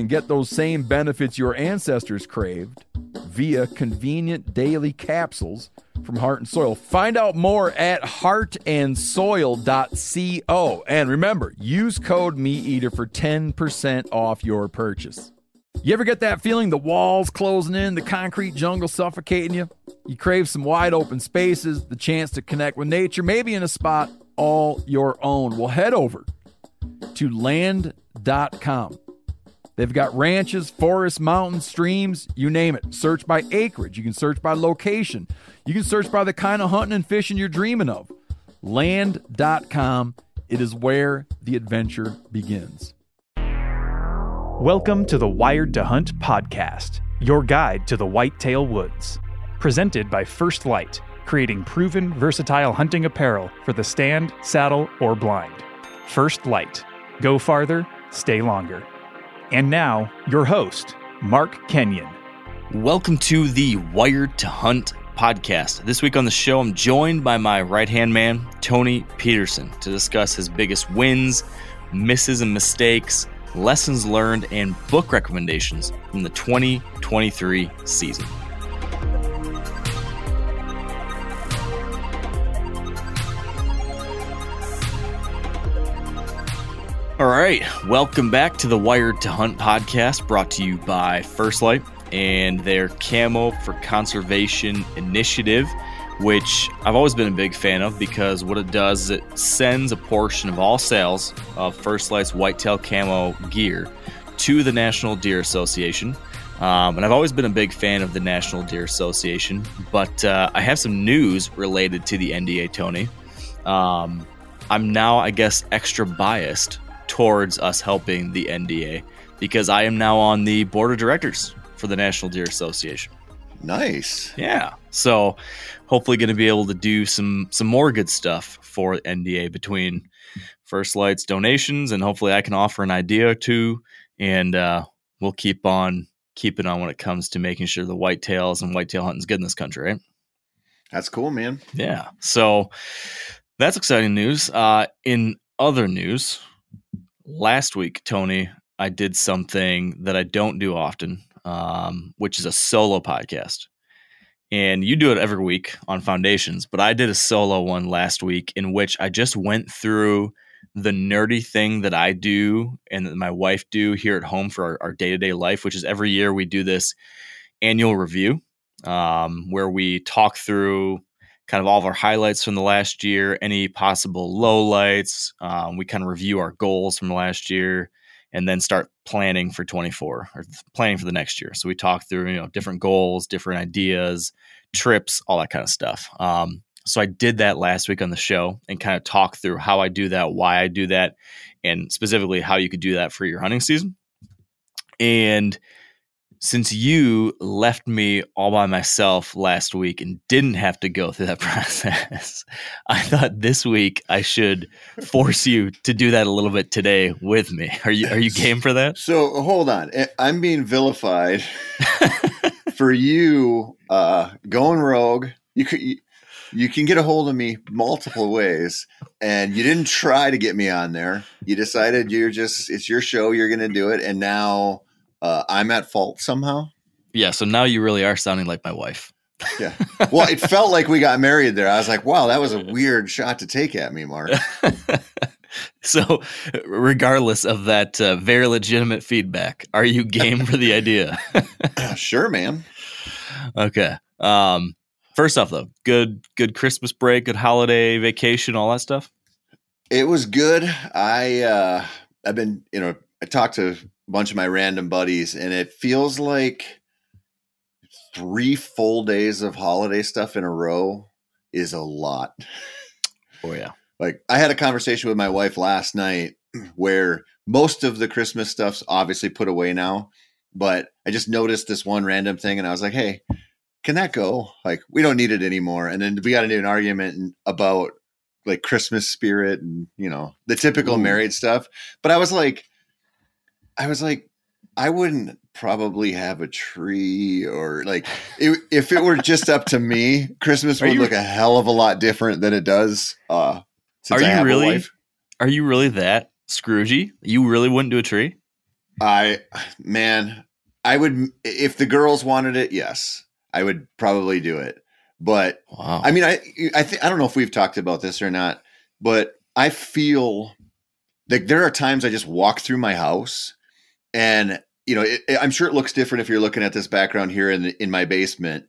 can get those same benefits your ancestors craved via convenient daily capsules from Heart and Soil. Find out more at heartandsoil.co. And remember, use code MeatEater for 10% off your purchase. You ever get that feeling the walls closing in, the concrete jungle suffocating you? You crave some wide open spaces, the chance to connect with nature, maybe in a spot all your own. Well, head over to land.com. They've got ranches, forests, mountains, streams, you name it. Search by acreage. You can search by location. You can search by the kind of hunting and fishing you're dreaming of. Land.com. It is where the adventure begins. Welcome to the Wired to Hunt podcast, your guide to the whitetail woods. Presented by First Light, creating proven, versatile hunting apparel for the stand, saddle, or blind. First Light. Go farther, stay longer. And now, your host, Mark Kenyon. Welcome to the Wired to Hunt podcast. This week on the show, I'm joined by my right hand man, Tony Peterson, to discuss his biggest wins, misses, and mistakes lessons learned, and book recommendations from the 2023 season. All right, welcome back to the Wired to Hunt podcast brought to you by First Light and their Camo for Conservation initiative which I've always been a big fan of because what it does is it sends a portion of all sales of First Light's whitetail camo gear to the National Deer Association. Um, and I've always been a big fan of the National Deer Association, but uh, I have some news related to the NDA, Tony. Um, I'm now, I guess, extra biased towards us helping the NDA because I am now on the board of directors for the National Deer Association. Nice. Yeah. So hopefully going to be able to do some some more good stuff for NDA between First Lights donations and hopefully I can offer an idea or two and uh, we'll keep on keeping on when it comes to making sure the whitetails and whitetail hunting's good in this country, right? That's cool, man. Yeah. So that's exciting news. Uh, in other news, last week, Tony, I did something that I don't do often um, which is a solo podcast. And you do it every week on Foundations, but I did a solo one last week in which I just went through the nerdy thing that I do and that my wife do here at home for our day to day life, which is every year we do this annual review um, where we talk through kind of all of our highlights from the last year, any possible lowlights. Um, we kind of review our goals from last year, and then start planning for 24 or planning for the next year. So we talk through, you know, different goals, different ideas, trips, all that kind of stuff. Um, so I did that last week on the show and kind of talk through how I do that, why I do that, and specifically how you could do that for your hunting season. And since you left me all by myself last week and didn't have to go through that process, I thought this week I should force you to do that a little bit today with me. Are you are you game for that? So hold on, I'm being vilified for you uh, going rogue. You could. You, you can get a hold of me multiple ways and you didn't try to get me on there you decided you're just it's your show you're going to do it and now uh, I'm at fault somehow. Yeah. So now you really are sounding like my wife. yeah. Well, it felt like we got married there. I was like, wow, that was a weird shot to take at me, Mark. so, regardless of that uh, very legitimate feedback, are you game for the idea? sure, man. Okay. Um, First off, though, good good Christmas break, good holiday vacation, all that stuff. It was good. I uh I've been, you know, I talked to bunch of my random buddies and it feels like three full days of holiday stuff in a row is a lot. Oh yeah. Like I had a conversation with my wife last night where most of the Christmas stuff's obviously put away now, but I just noticed this one random thing and I was like, "Hey, can that go? Like we don't need it anymore." And then we got into an argument about like Christmas spirit and, you know, the typical Ooh. married stuff. But I was like I was like I wouldn't probably have a tree or like it, if it were just up to me, Christmas would you- look a hell of a lot different than it does. Uh, Are you really? Are you really that Scroogey? You really wouldn't do a tree? I man, I would if the girls wanted it. Yes, I would probably do it. But Wow. I mean, I I think I don't know if we've talked about this or not, but I feel like there are times I just walk through my house, and you know, it, I'm sure it looks different if you're looking at this background here in in my basement,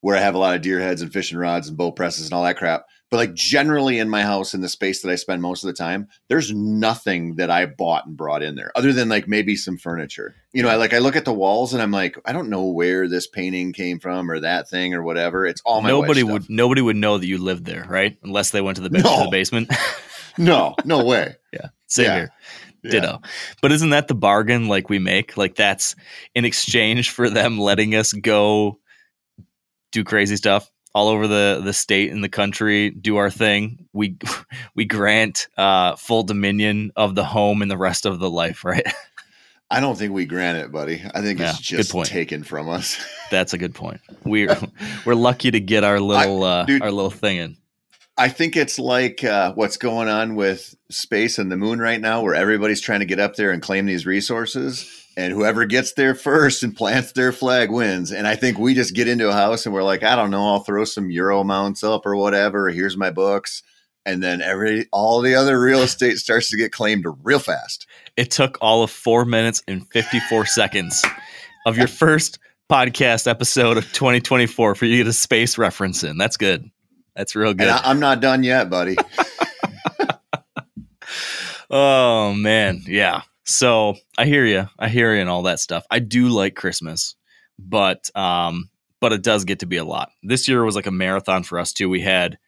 where I have a lot of deer heads and fishing rods and bow presses and all that crap. But like generally in my house, in the space that I spend most of the time, there's nothing that I bought and brought in there, other than like maybe some furniture. You know, I like I look at the walls and I'm like, I don't know where this painting came from or that thing or whatever. It's all my nobody would nobody would know that you lived there, right? Unless they went to the, ba- to No. the basement. No, no way. yeah. Same Yeah. here. Yeah. Ditto. But isn't that the bargain like we make? Like that's in exchange for them letting us go do crazy stuff all over the the state and the country, do our thing. We we grant uh full dominion of the home and the rest of the life, right? I don't think we grant it, buddy. I think Yeah, it's just taken from us. That's a good point. We're we're lucky to get our little uh dude- our little thing in. I think it's like uh, what's going on with space and the moon right now, where everybody's trying to get up there and claim these resources, and whoever gets there first and plants their flag wins. And I think we just get into a house and we're like, I don't know, I'll throw some euro mounts up or whatever. Here's my books, and then every all the other real estate starts to get claimed real fast. It took all of four minutes and 54 seconds of your first podcast episode of 2024 for you to get a space reference in. That's good. That's real good. And I, I'm not done yet, buddy. oh, man. Yeah. So I hear you. I hear you and all that stuff. I do like Christmas, but um, but it does get to be a lot. This year was like a marathon for us too. We had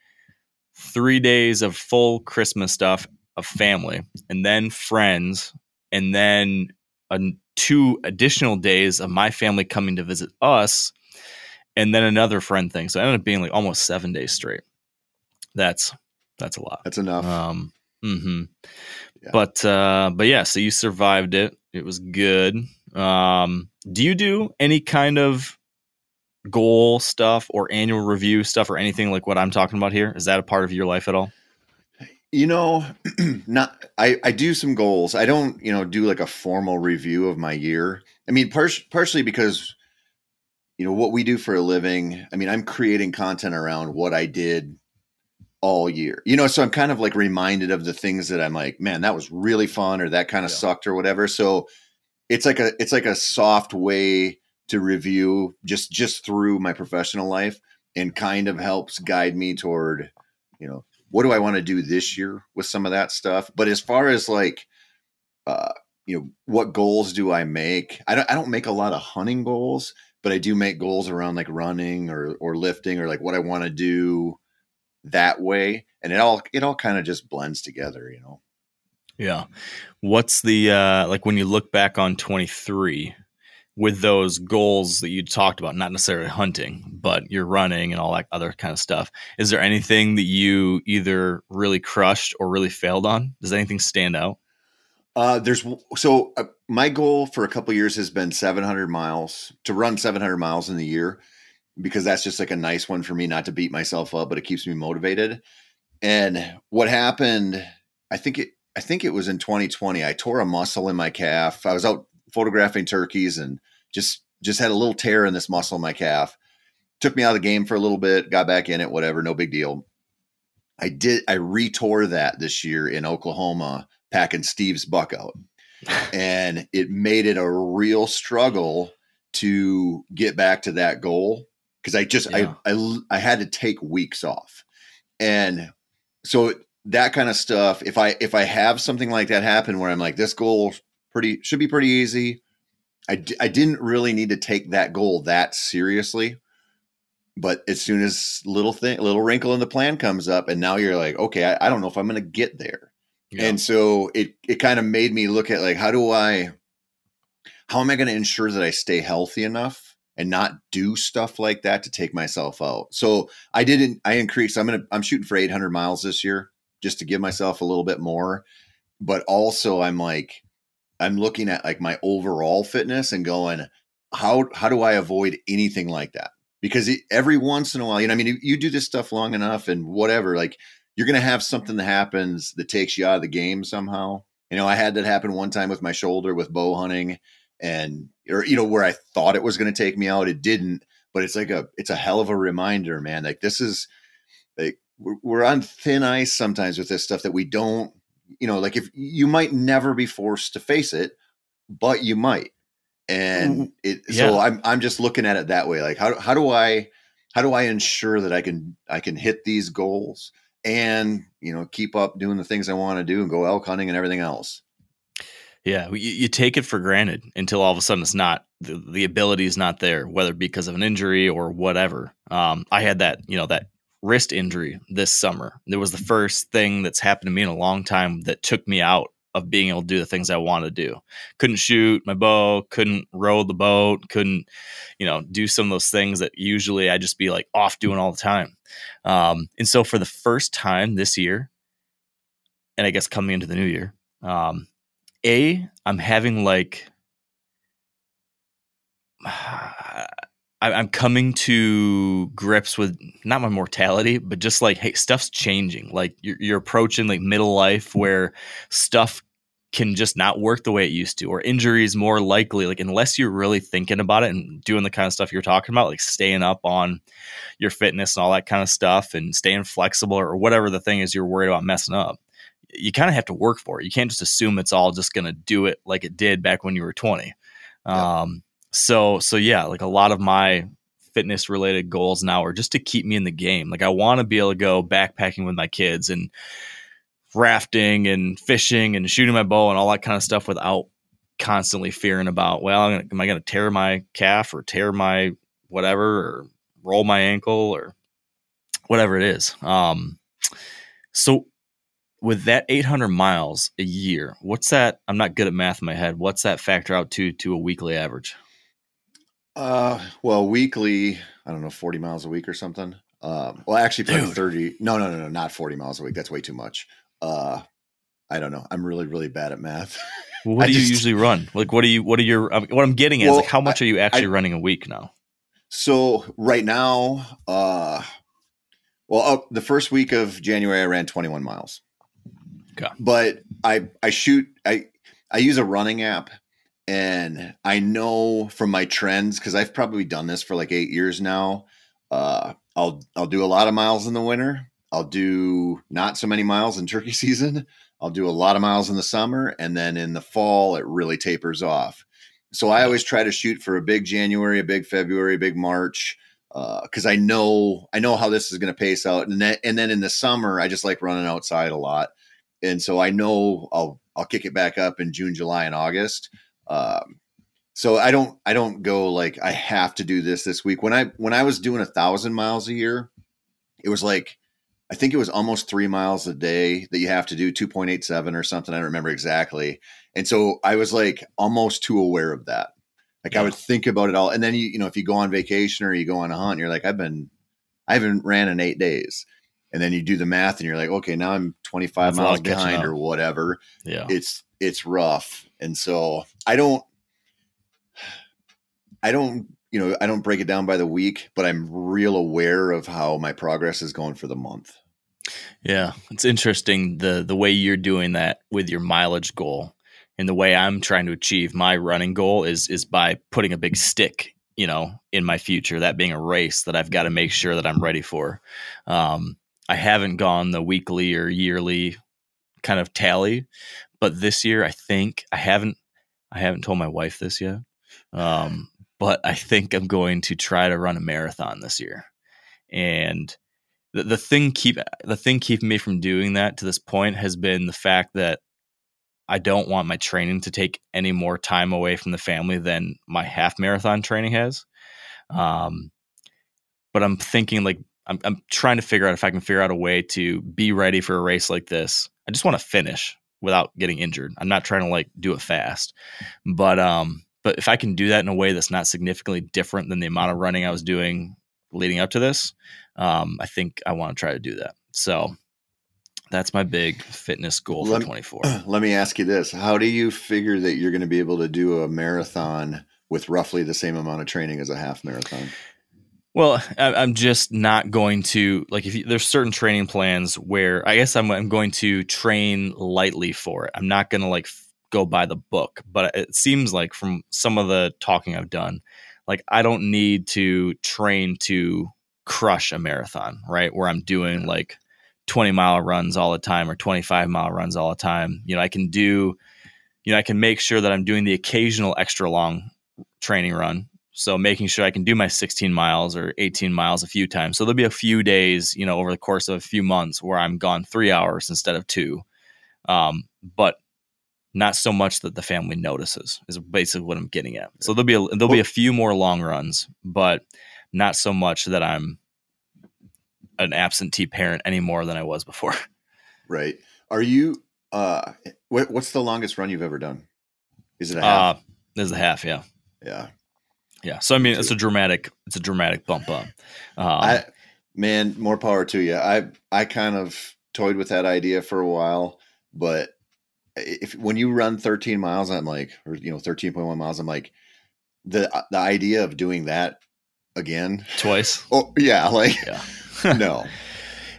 three days of full Christmas stuff of family, and then friends, and then a, two additional days of my family coming to visit us, and then another friend thing. So it ended up being like almost seven days straight. That's that's a lot. That's enough. Um, mm-hmm. Yeah. But uh, but yeah, so you survived it. It was good. Um, do you do any kind of goal stuff or annual review stuff or anything like what I'm talking about here? Is that a part of your life at all? You know, not I, I do some goals. I don't, you know, do like a formal review of my year. I mean, par- partially because, you know, what we do for a living. I mean, I'm creating content around what I did all year. You know, so I'm kind of like reminded of the things that I'm like, man, that was really fun, or that kind of Yeah. sucked, or whatever. So it's like a it's like a soft way to review just just through my professional life, and kind of helps guide me toward, you know, what do I want to do this year with some of that stuff? But as far as like, uh, you know, what goals do I make? I don't, I don't make a lot of hunting goals, but I do make goals around like running or or lifting or like what I want to do that way, and it all it all kind of just blends together, you know. Yeah. What's the uh, like when you look back on 23 with those goals that you talked about, not necessarily hunting, but you're running and all that other kind of stuff. Is there anything that you either really crushed or really failed on? Does anything stand out? Uh, there's so uh, my goal for a couple years has been 700 miles to run 700 miles in the year because that's just like a nice one for me not to beat myself up, but it keeps me motivated. And what happened, I think it, I think it was in 2020. I tore a muscle in my calf. I was out photographing turkeys and just just had a little tear in this muscle in my calf. Took me out of the game for a little bit, got back in it, whatever, no big deal. I did I retore that this year in Oklahoma packing Steve's buck out. And it made it a real struggle to get back to that goal because I just Yeah. I, I I had to take weeks off, and so that kind of stuff. If I if I have something like that happen where I'm like this goal pretty should be pretty easy, I d- I didn't really need to take that goal that seriously. But as soon as little thing, little wrinkle in the plan comes up, and now you're like, okay, I, I don't know if I'm going to get there. And so it it kind of made me look at like how do I how am I going to ensure that I stay healthy enough and not do stuff like that to take myself out. So I didn't I increased I'm going to I'm shooting for 800 miles this year just to give myself a little bit more. But also I'm like I'm looking at like my overall fitness and going how how do I avoid anything like that? Because every once in a while, you know, I mean, you, you do this stuff long enough and whatever, like you're going to have something that happens that takes you out of the game somehow. You know, I had that happen one time with my shoulder with bow hunting and or you know where I thought it was going to take me out, it didn't. But it's like a it's a hell of a reminder, man. Like this is like we're, we're on thin ice sometimes with this stuff that we don't, you know, like if you might never be forced to face it, but you might. And mm-hmm. it so I'm I'm just looking at it that way. Like how how do I how do I ensure that I can I can hit these goals and you know keep up doing the things I want to do and go elk hunting and everything else. Yeah, you, you take it for granted until all of a sudden it's not the, the ability is not there, whether because of an injury or whatever. Um, I had that, you know, that wrist injury this summer. It was the first thing that's happened to me in a long time that took me out of being able to do the things I want to do. Couldn't shoot my bow, couldn't row the boat, couldn't, you know, do some of those things that usually I just be like off doing all the time. Um, and so for the first time this year, and I guess coming into the new year, um, a i'm having like i'm coming to grips with not my mortality but just like hey stuff's changing like you're, you're approaching like middle life where stuff can just not work the way it used to or injuries more likely like unless you're really thinking about it and doing the kind of stuff you're talking about like staying up on your fitness and all that kind of stuff and staying flexible or whatever the thing is you're worried about messing up you kind of have to work for it. You can't just assume it's all just going to do it like it did back when you were 20. Um, so, so yeah, like a lot of my fitness related goals now are just to keep me in the game. Like I want to be able to go backpacking with my kids and rafting and fishing and shooting my bow and all that kind of stuff without constantly fearing about, well, gonna, am I going to tear my calf or tear my whatever or roll my ankle or whatever it is. Um, so with that 800 miles a year, what's that? I'm not good at math in my head. What's that factor out to to a weekly average? Uh, well, weekly, I don't know, 40 miles a week or something. Um, well, actually, probably Dude. 30. No, no, no, no, not 40 miles a week. That's way too much. Uh, I don't know. I'm really, really bad at math. What I do you usually run? Like, what do you? What are your? What I'm getting at is like, how much are you actually I- running a week now? so right now, uh, well, up the first week of January, I ran 21 miles. Okay. But I, I shoot, I, I use a running app and I know from my trends, cause I've probably done this for like eight years now. Uh, I'll, I'll do a lot of miles in the winter. I'll do not so many miles in turkey season. I'll do a lot of miles in the summer. And then in the fall, it really tapers off. So I always try to shoot for a big January, a big February, a big March, because I know I know how this is going to pace out. And then and then in the summer, I just like running outside a lot, and so I know I'll I'll kick it back up in June, July, and August. Um, so I don't I don't go like I have to do this this week. When I when I was doing a thousand miles a year, it was like I think it was almost three miles a day that you have to do two point eight seven or something. I don't remember exactly. And so I was like almost too aware of that. Like I would think about it all. And then you, you know, if you go on vacation or you go on a hunt, you're like, I've been, I haven't ran in eight days. And then you do the math and you're like, okay, now I'm 25 That's miles behind or whatever. Yeah, It's, it's rough. And so I don't, I don't, you know, I don't break it down by the week, but I'm real aware of how my progress is going for the month. yeah. It's interesting the the way you're doing that with your mileage goal, and the way I'm trying to achieve my running goal is is by putting a big stick, you know, in my future. That being a race that I've got to make sure that I'm ready for. Um, I haven't gone the weekly or yearly kind of tally, but this year I think I haven't. I haven't told my wife this yet. Um, but I think I'm going to try to run a marathon this year. And the, the thing keep the thing keeping me from doing that to this point has been the fact that I don't want my training to take any more time away from the family than my half marathon training has. Um, but I'm thinking like I'm, I'm trying to figure out if I can figure out a way to be ready for a race like this. I just want to finish without getting injured. I'm not trying to like do it fast, but um, but if I can do that in a way that's not significantly different than the amount of running I was doing leading up to this, um, I think I want to try to do that. So that's my big fitness goal let, for 24. Let me ask you this: How do you figure that you're going to be able to do a marathon with roughly the same amount of training as a half marathon? Well, I'm just not going to like if you, there's certain training plans where I guess I'm, I'm going to train lightly for it. I'm not going to like go by the book, but it seems like from some of the talking I've done, like I don't need to train to crush a marathon, right? Where I'm doing like 20 mile runs all the time or 25 mile runs all the time. You know, I can do, you know, I can make sure that I'm doing the occasional extra long training run so making sure I can do my 16 miles or 18 miles a few times. So there'll be a few days, you know, over the course of a few months where I'm gone three hours instead of two. Um, but not so much that the family notices is basically what I'm getting at. So there'll be a, there'll be a few more long runs, but not so much that I'm an absentee parent any more than I was before. Right. Are you? Uh, what, what's the longest run you've ever done? Is it a half? Uh, this is a half. Yeah. Yeah. Yeah. So I mean, it's a dramatic, it's a dramatic bump up. Um, I, man, more power to you. I I kind of toyed with that idea for a while, but if when you run 13 miles, I'm like, or you know, 13.1 miles, I'm like, the the idea of doing that again twice. Oh yeah, like yeah. no.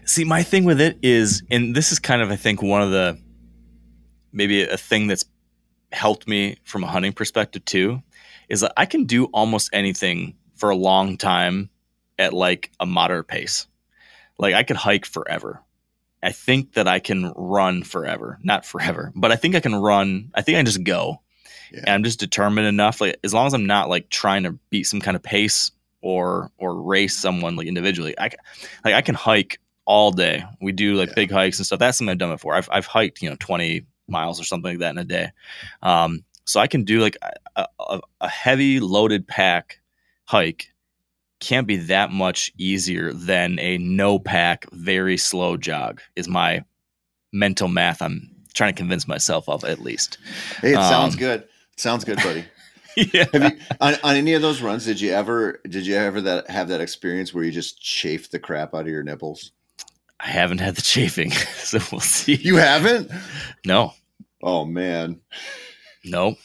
See, my thing with it is, and this is kind of, I think, one of the maybe a thing that's helped me from a hunting perspective too is that I can do almost anything for a long time at like a moderate pace. Like I could hike forever. I think that I can run forever. Not forever, but I think I can run. I think I can just go. Yeah. And I'm just determined enough. Like as long as I'm not like trying to beat some kind of pace or or race someone like individually, I like I can hike all day. We do like yeah. big hikes and stuff. That's something I've done before. I've I've hiked you know 20 miles or something like that in a day. Um, so I can do like a, a, a heavy loaded pack hike can't be that much easier than a no pack, very slow jog, is my mental math I'm trying to convince myself of at least. Hey, it um, sounds good. Sounds good, buddy. yeah. Have you on, on, any of those runs, did you ever did you ever that have that experience where you just chafe the crap out of your nipples? I haven't had the chafing, so we'll see. You haven't? No. Oh man. Nope.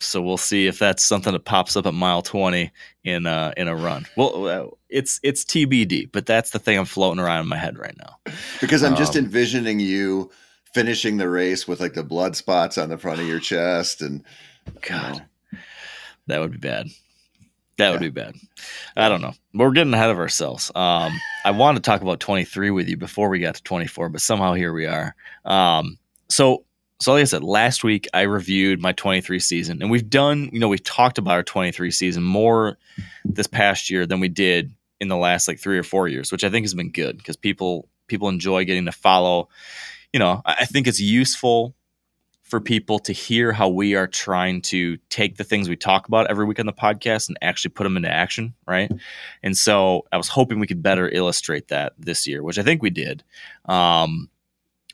So we'll see if that's something that pops up at mile 20 in uh, in a run. Well, uh, it's it's TBD, but that's the thing I'm floating around in my head right now. Because I'm um, just envisioning you finishing the race with like the blood spots on the front of your chest and God. You know. That would be bad. That yeah. would be bad. I don't know. We're getting ahead of ourselves. Um, I wanted to talk about 23 with you before we got to 24, but somehow here we are. Um, so so like I said, last week I reviewed my 23 season, and we've done, you know, we've talked about our 23 season more this past year than we did in the last like three or four years, which I think has been good because people people enjoy getting to follow. You know, I think it's useful for people to hear how we are trying to take the things we talk about every week on the podcast and actually put them into action, right? And so I was hoping we could better illustrate that this year, which I think we did. Um,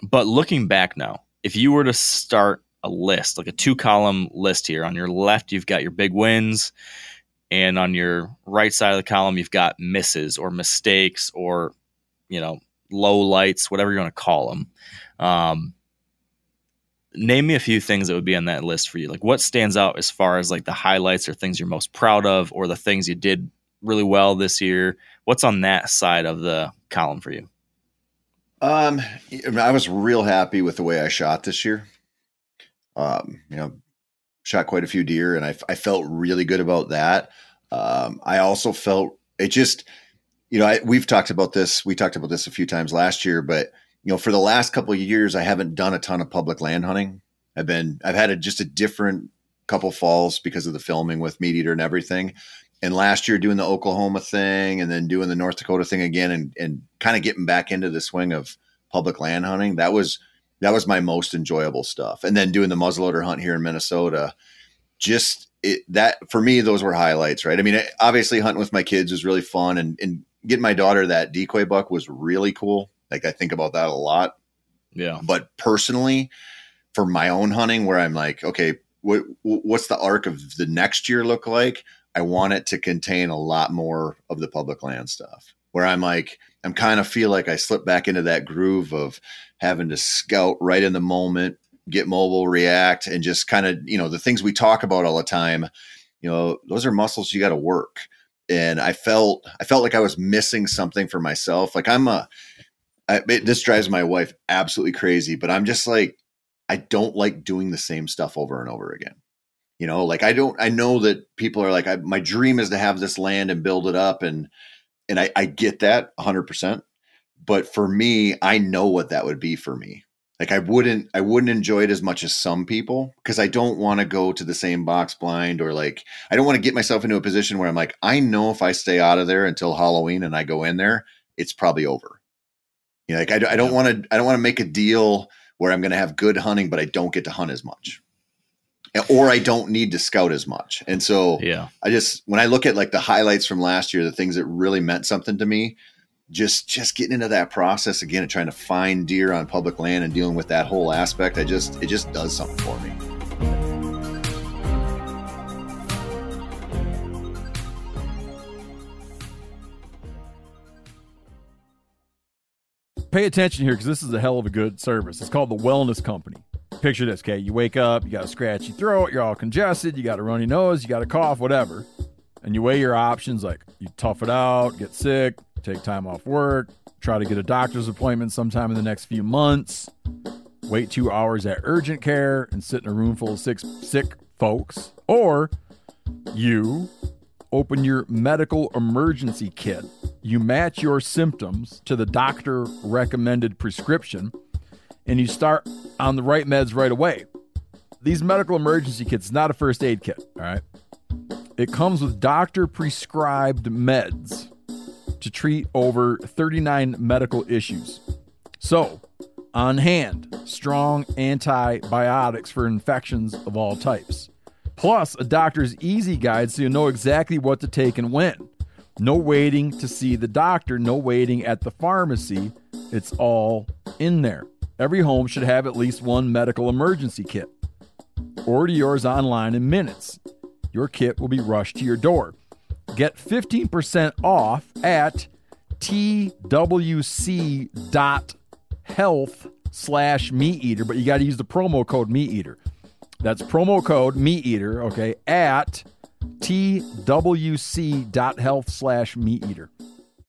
but looking back now, if you were to start a list, like a two column list here, on your left, you've got your big wins. And on your right side of the column, you've got misses or mistakes or, you know, low lights, whatever you want to call them. Um, name me a few things that would be on that list for you. Like what stands out as far as like the highlights or things you're most proud of or the things you did really well this year? What's on that side of the column for you? Um, I was real happy with the way I shot this year. Um, you know, shot quite a few deer, and I, I felt really good about that. Um, I also felt it just, you know, I, we've talked about this. We talked about this a few times last year, but you know, for the last couple of years, I haven't done a ton of public land hunting. I've been, I've had a, just a different couple falls because of the filming with Meat Eater and everything. And last year doing the Oklahoma thing and then doing the North Dakota thing again and, and kind of getting back into the swing of public land hunting. That was that was my most enjoyable stuff. And then doing the muzzleloader hunt here in Minnesota, just it, that for me, those were highlights, right? I mean, obviously hunting with my kids was really fun and, and getting my daughter that decoy buck was really cool. Like I think about that a lot. Yeah. But personally, for my own hunting, where I'm like, okay, what what's the arc of the next year look like? I want it to contain a lot more of the public land stuff. Where I'm like, I'm kind of feel like I slip back into that groove of having to scout right in the moment, get mobile, react, and just kind of, you know, the things we talk about all the time, you know, those are muscles you got to work. And I felt, I felt like I was missing something for myself. Like I'm a, I, it, this drives my wife absolutely crazy, but I'm just like, I don't like doing the same stuff over and over again. You know, like I don't, I know that people are like, I, my dream is to have this land and build it up. And, and I, I get that 100%. But for me, I know what that would be for me. Like I wouldn't, I wouldn't enjoy it as much as some people because I don't want to go to the same box blind or like, I don't want to get myself into a position where I'm like, I know if I stay out of there until Halloween and I go in there, it's probably over. You know, like I, I don't want to, I don't want to make a deal where I'm going to have good hunting, but I don't get to hunt as much or I don't need to scout as much. And so yeah, I just when I look at like the highlights from last year, the things that really meant something to me, just just getting into that process again and trying to find deer on public land and dealing with that whole aspect, I just it just does something for me. Pay attention here because this is a hell of a good service. It's called the Wellness Company. Picture this, okay? You wake up, you got a scratchy throat, you're all congested, you got a runny nose, you got a cough, whatever. And you weigh your options like you tough it out, get sick, take time off work, try to get a doctor's appointment sometime in the next few months, wait two hours at urgent care and sit in a room full of six sick folks, or you open your medical emergency kit. You match your symptoms to the doctor recommended prescription and you start on the right meds right away. These medical emergency kits, not a first aid kit, all right? It comes with doctor prescribed meds to treat over 39 medical issues. So, on hand, strong antibiotics for infections of all types. Plus, a doctor's easy guide so you know exactly what to take and when. No waiting to see the doctor, no waiting at the pharmacy. It's all in there. Every home should have at least one medical emergency kit. Order yours online in minutes. Your kit will be rushed to your door. Get 15% off at twc.health slash meat eater, but you got to use the promo code meat eater. That's promo code meat eater, okay, at twc.health slash meat eater.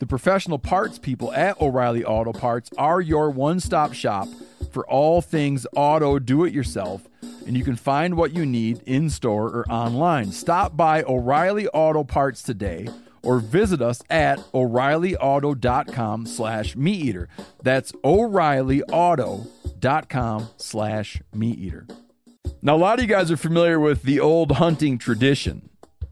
The professional parts people at O'Reilly Auto Parts are your one stop shop for all things auto. Do it yourself and you can find what you need in store or online. Stop by O'Reilly Auto Parts today or visit us at o'reillyauto.com slash meat eater that's o'reillyauto.com slash meat eater now a lot of you guys are familiar with the old hunting tradition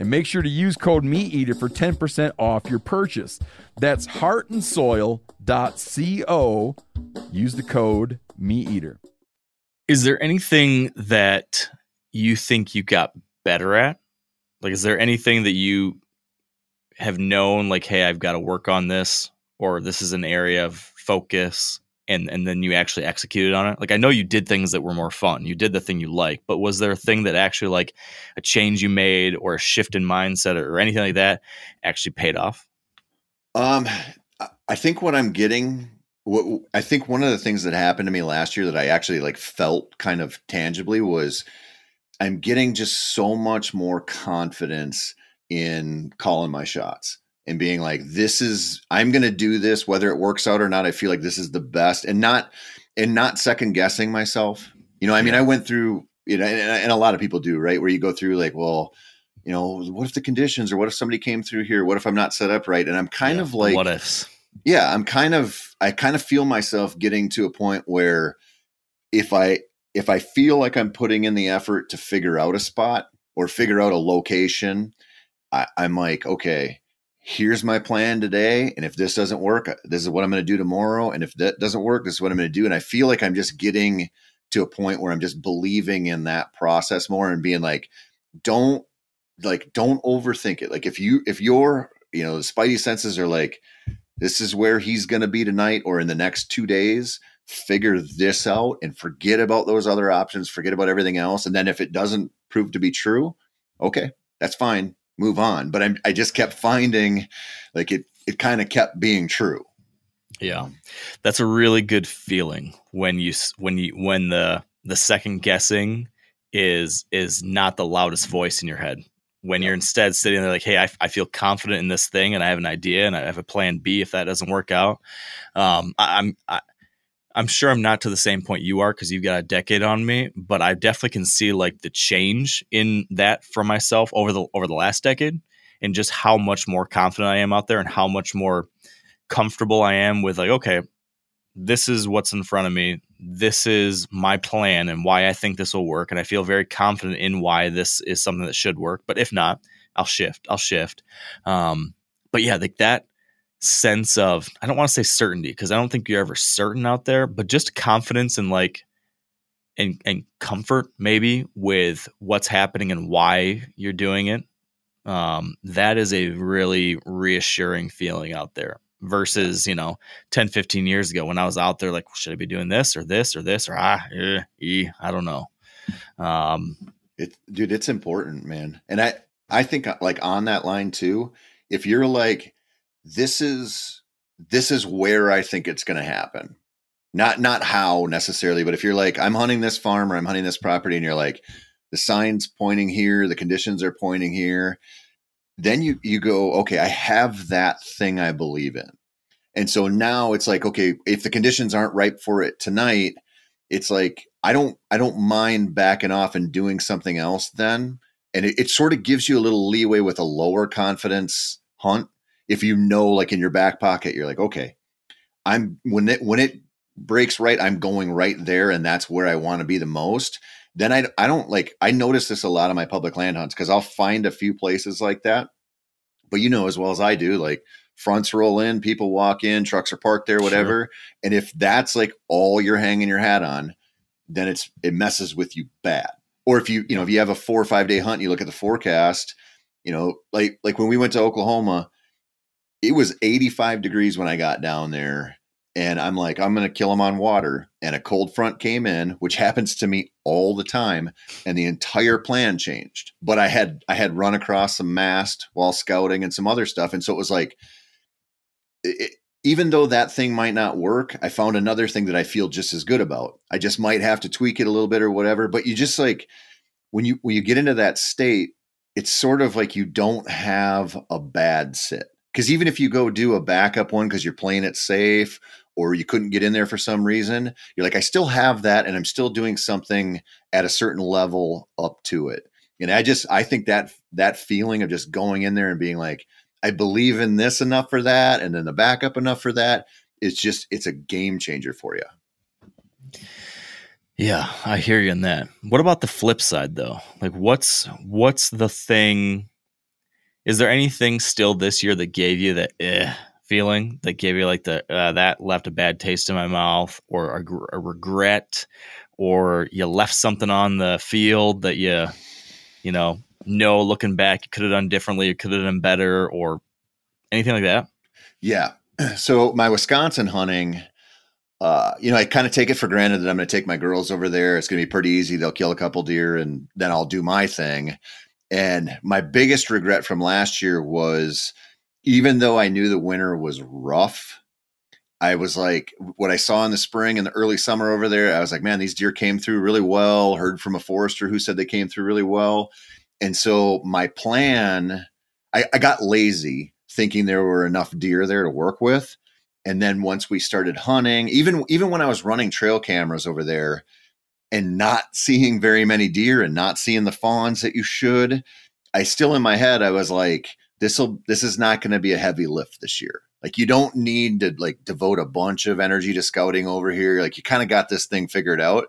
and make sure to use code MeatEater for 10% off your purchase. That's heartandsoil.co. Use the code MeatEater. Is there anything that you think you got better at? Like, is there anything that you have known, like, hey, I've got to work on this, or this is an area of focus, and and then you actually executed on it? Like, I know you did things that were more fun. You did the thing you like, but was there a thing that actually, like, a change you made, or a shift in mindset, or anything like that, actually paid off? Um, I think what I'm getting, what I think one of the things that happened to me last year that I actually like felt kind of tangibly was I'm getting just so much more confidence in calling my shots and being like, this is, I'm going to do this, whether it works out or not. I feel like this is the best and not, and not second guessing myself. You know, I mean, I went through, you know, and, and a lot of people do, right? Where you go through like, well, you know, what if the conditions or what if somebody came through here? What if I'm not set up right? And I'm kind Yeah, of like, what ifs? yeah, I'm kind of, I kind of feel myself getting to a point where if I, if I feel like I'm putting in the effort to figure out a spot or figure out a location, I, I'm like, okay, here's my plan today. And if this doesn't work, uh, this is what I'm going to do tomorrow. And if that doesn't work, this is what I'm going to do. And I feel like I'm just getting to a point where I'm just believing in that process more and being like, don't like, don't overthink it. Like if you, if you're, you know, the spidey senses are like, this is where he's going to be tonight or in the next two days figure this out and forget about those other options, forget about everything else. And then if it doesn't prove to be true, okay, that's fine. Move on. But I'm, I just kept finding like it, it kind of kept being true. Yeah, that's a really good feeling when you when you when the the second guessing is is not the loudest voice in your head. When you're instead sitting there like, hey, I, I feel confident in this thing, and I have an idea, and I have a plan B if that doesn't work out. Um, I, I'm I, I'm sure I'm not to the same point you are because you've got a decade on me, but I definitely can see like the change in that for myself over the over the last decade, and just how much more confident I am out there, and how much more comfortable I am with like, okay, this is what's in front of me. This is my plan and why I think this will work. And I feel very confident in why this is something that should work. But if not, I'll shift. I'll shift. Um, but yeah, like that sense of I don't want to say certainty because I don't think you're ever certain out there, but just confidence and like and and comfort maybe with what's happening and why you're doing it. Um, that is a really reassuring feeling out there versus, you know, 10, 15 years ago when I was out there like, should I be doing this or this or this or ah, eh, eh, I don't know. Um, It, dude, it's important, man. And I, I think uh, like on that line too, if you're like, this is, this is where I think it's going to happen. Not, not how necessarily, but if you're like, I'm hunting this farm or I'm hunting this property and you're like, the signs pointing here, the conditions are pointing here, then you, you go, okay, I have that thing I believe in. And so now it's like, okay, if the conditions aren't right for it tonight, it's like I don't I don't mind backing off and doing something else then. And it, it sort of gives you a little leeway with a lower confidence hunt. If you know, like in your back pocket, you're like, okay, I'm when it when it breaks right, I'm going right there, and that's where I want to be the most. Then I I don't like I notice this a lot on my public land hunts because I'll find a few places like that. But you know as well as I do, like fronts roll in, people walk in, trucks are parked there, whatever. And if that's like all you're hanging your hat on, then it's it messes with you bad. Or if you you know if you have a four or five day hunt, and you look at the forecast, you know like like when we went to Oklahoma, it was 85 degrees when I got down there, and I'm like I'm gonna kill them on water, and a cold front came in, which happens to me all the time, and the entire plan changed. But I had I had run across some mast while scouting and some other stuff, and so it was like. It, even though that thing might not work, I found another thing that I feel just as good about. I just might have to tweak it a little bit or whatever. But you just like when you when you get into that state, it's sort of like you don't have a bad sit. Because even if you go do a backup one because you're playing it safe or you couldn't get in there for some reason, you're like, I still have that and I'm still doing something at a certain level up to it. And I just I think that that feeling of just going in there and being like, I believe in this enough for that, and then the backup enough for that. It's just it's a game changer for you. Yeah, I hear you in that. What about the flip side though? Like what's what's the thing is there anything still this year that gave you that eh feeling that gave you like the uh, that left a bad taste in my mouth or a, a, regret or you left something on the field that you you know know looking back you could have done differently you could have done better or anything like that yeah so my wisconsin hunting uh, you know, I kind of take it for granted that I'm going to take my girls over there. It's going to be pretty easy. They'll kill a couple deer and then I'll do my thing. And my biggest regret from last year was even though I knew the winter was rough, I was like, what I saw in the spring and the early summer over there, I was like, man, these deer came through really well. Heard from a forester who said they came through really well. And so my plan, I, I got lazy thinking there were enough deer there to work with and then once we started hunting even even when i was running trail cameras over there and not seeing very many deer and not seeing the fawns that you should i still in my head i was like this will this is not going to be a heavy lift this year. Like you don't need to like devote a bunch of energy to scouting over here. Like you kind of got this thing figured out.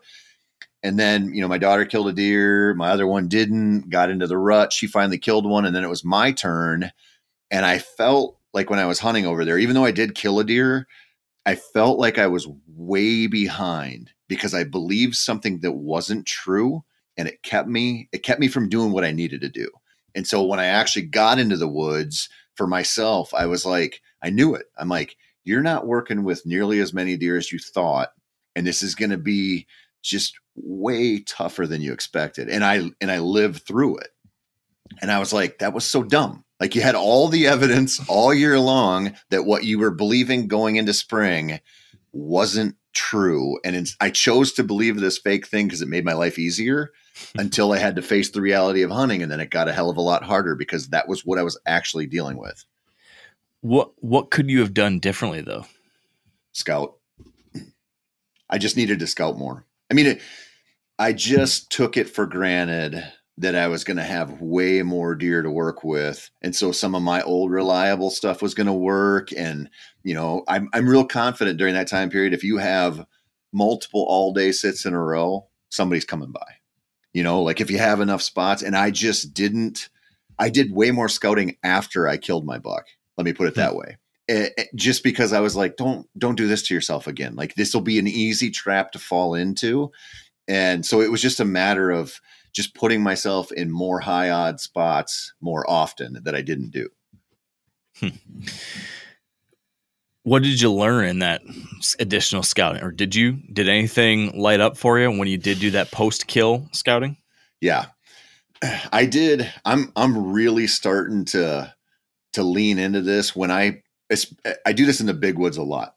And then you know my daughter killed a deer my other one didn't got into the rut she finally killed one and then it was my turn. And i felt like when I was hunting over there, even though I did kill a deer, I felt like I was way behind because I believed something that wasn't true and it kept me it kept me from doing what I needed to do. And so when I actually got into the woods for myself, I was like I knew it. I'm like you're not working with nearly as many deer as you thought and this is going to be just way tougher than you expected. And I and I lived through it. And I was like that was so dumb. Like you had all the evidence all year long that what you were believing going into spring wasn't true. And I chose to believe this fake thing because it made my life easier until I had to face the reality of hunting. And then it got a hell of a lot harder because that was what I was actually dealing with. What what could you have done differently though? Scout. I just needed to scout more. I mean, it, I just took it for granted that I was going to have way more deer to work with. And so some of my old reliable stuff was going to work. And, you know, I'm, I'm real confident during that time period. If you have multiple all day sits in a row, somebody's coming by, you know, like if you have enough spots. And I just didn't, I did way more scouting after I killed my buck. Let me put it that hmm. way. It, it, just because I was like, don't, don't do this to yourself again. Like this will be an easy trap to fall into. And so it was just a matter of, just putting myself in more high odd spots more often that I didn't do. Hmm. What did you learn in that additional scouting, or did you did anything light up for you when you did do that post kill scouting? Yeah, I did. I'm I'm really starting to to lean into this when I I do this in the big woods a lot.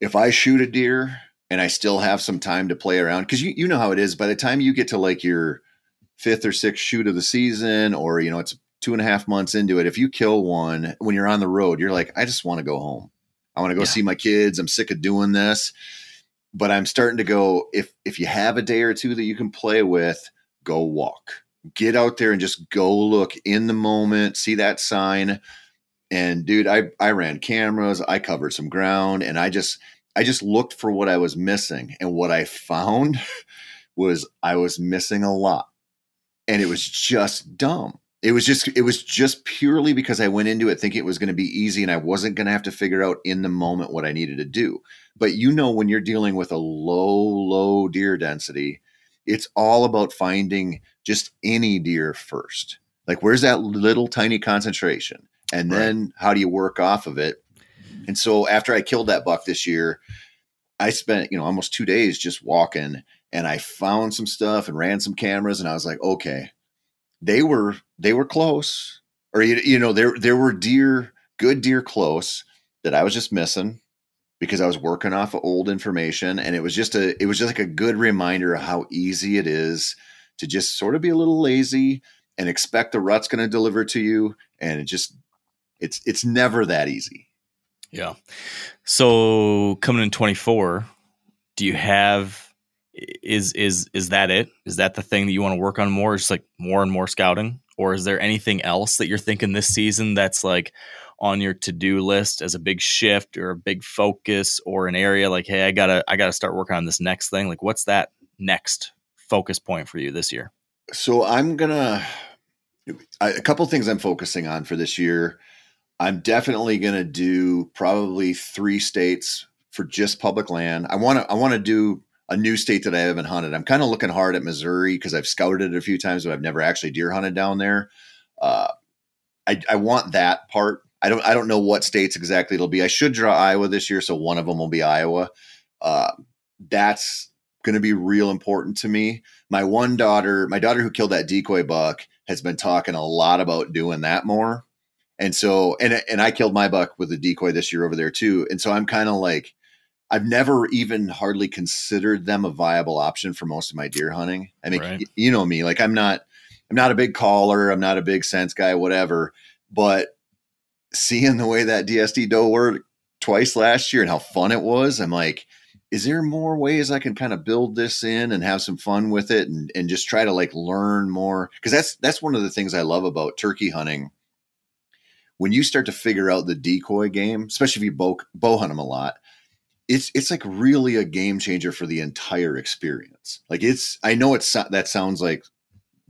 If I shoot a deer and I still have some time to play around, because you you know how it is. By the time you get to like your fifth or sixth shoot of the season, or you know, it's two and a half months into it. If you kill one when you're on the road, you're like, I just want to go home. I want to go yeah. see my kids. I'm sick of doing this. But I'm starting to go, if if you have a day or two that you can play with, go walk. Get out there and just go look in the moment, see that sign. And dude, I I ran cameras, I covered some ground, and I just I just looked for what I was missing. And what I found was I was missing a lot and it was just dumb. It was just it was just purely because I went into it thinking it was going to be easy and I wasn't going to have to figure out in the moment what I needed to do. But you know when you're dealing with a low low deer density, it's all about finding just any deer first. Like where's that little tiny concentration? And then right. how do you work off of it? And so after I killed that buck this year, I spent, you know, almost 2 days just walking and I found some stuff and ran some cameras and I was like, okay, they were they were close, or you, you know there there were deer, good deer close that I was just missing because I was working off of old information, and it was just a it was just like a good reminder of how easy it is to just sort of be a little lazy and expect the rut's going to deliver to you. And it just, it's, it's never that easy. Yeah. So coming in 24, do you have is is is that it? Is that the thing that you want to work on more? Just like more and more scouting, or is there anything else that you're thinking this season that's like on your to do list as a big shift or a big focus or an area like, hey, I gotta I gotta start working on this next thing. Like, what's that next focus point for you this year? So I'm gonna a couple things I'm focusing on for this year. I'm definitely gonna do probably three states for just public land. I want to I want to do a new state that I haven't hunted. I'm kind of looking hard at Missouri because I've scouted it a few times, but I've never actually deer hunted down there. Uh, I, I want that part. I don't I don't know what states exactly it'll be. I should draw Iowa this year, so one of them will be Iowa. Uh, that's going to be real important to me. My one daughter, my daughter who killed that decoy buck, has been talking a lot about doing that more. And so, and and I killed my buck with a decoy this year over there too. And so I'm kind of like, I've never even hardly considered them a viable option for most of my deer hunting. I mean, right. you know me, like I'm not, I'm not a big caller, I'm not a big sense guy, whatever. But seeing the way that DSD doe worked twice last year and how fun it was, I'm like, is there more ways I can kind of build this in and have some fun with it and, and just try to like learn more? Because that's that's one of the things I love about turkey hunting. When you start to figure out the decoy game, especially if you bow, bow hunt them a lot, it's it's like really a game changer for the entire experience. Like it's I know it's that sounds like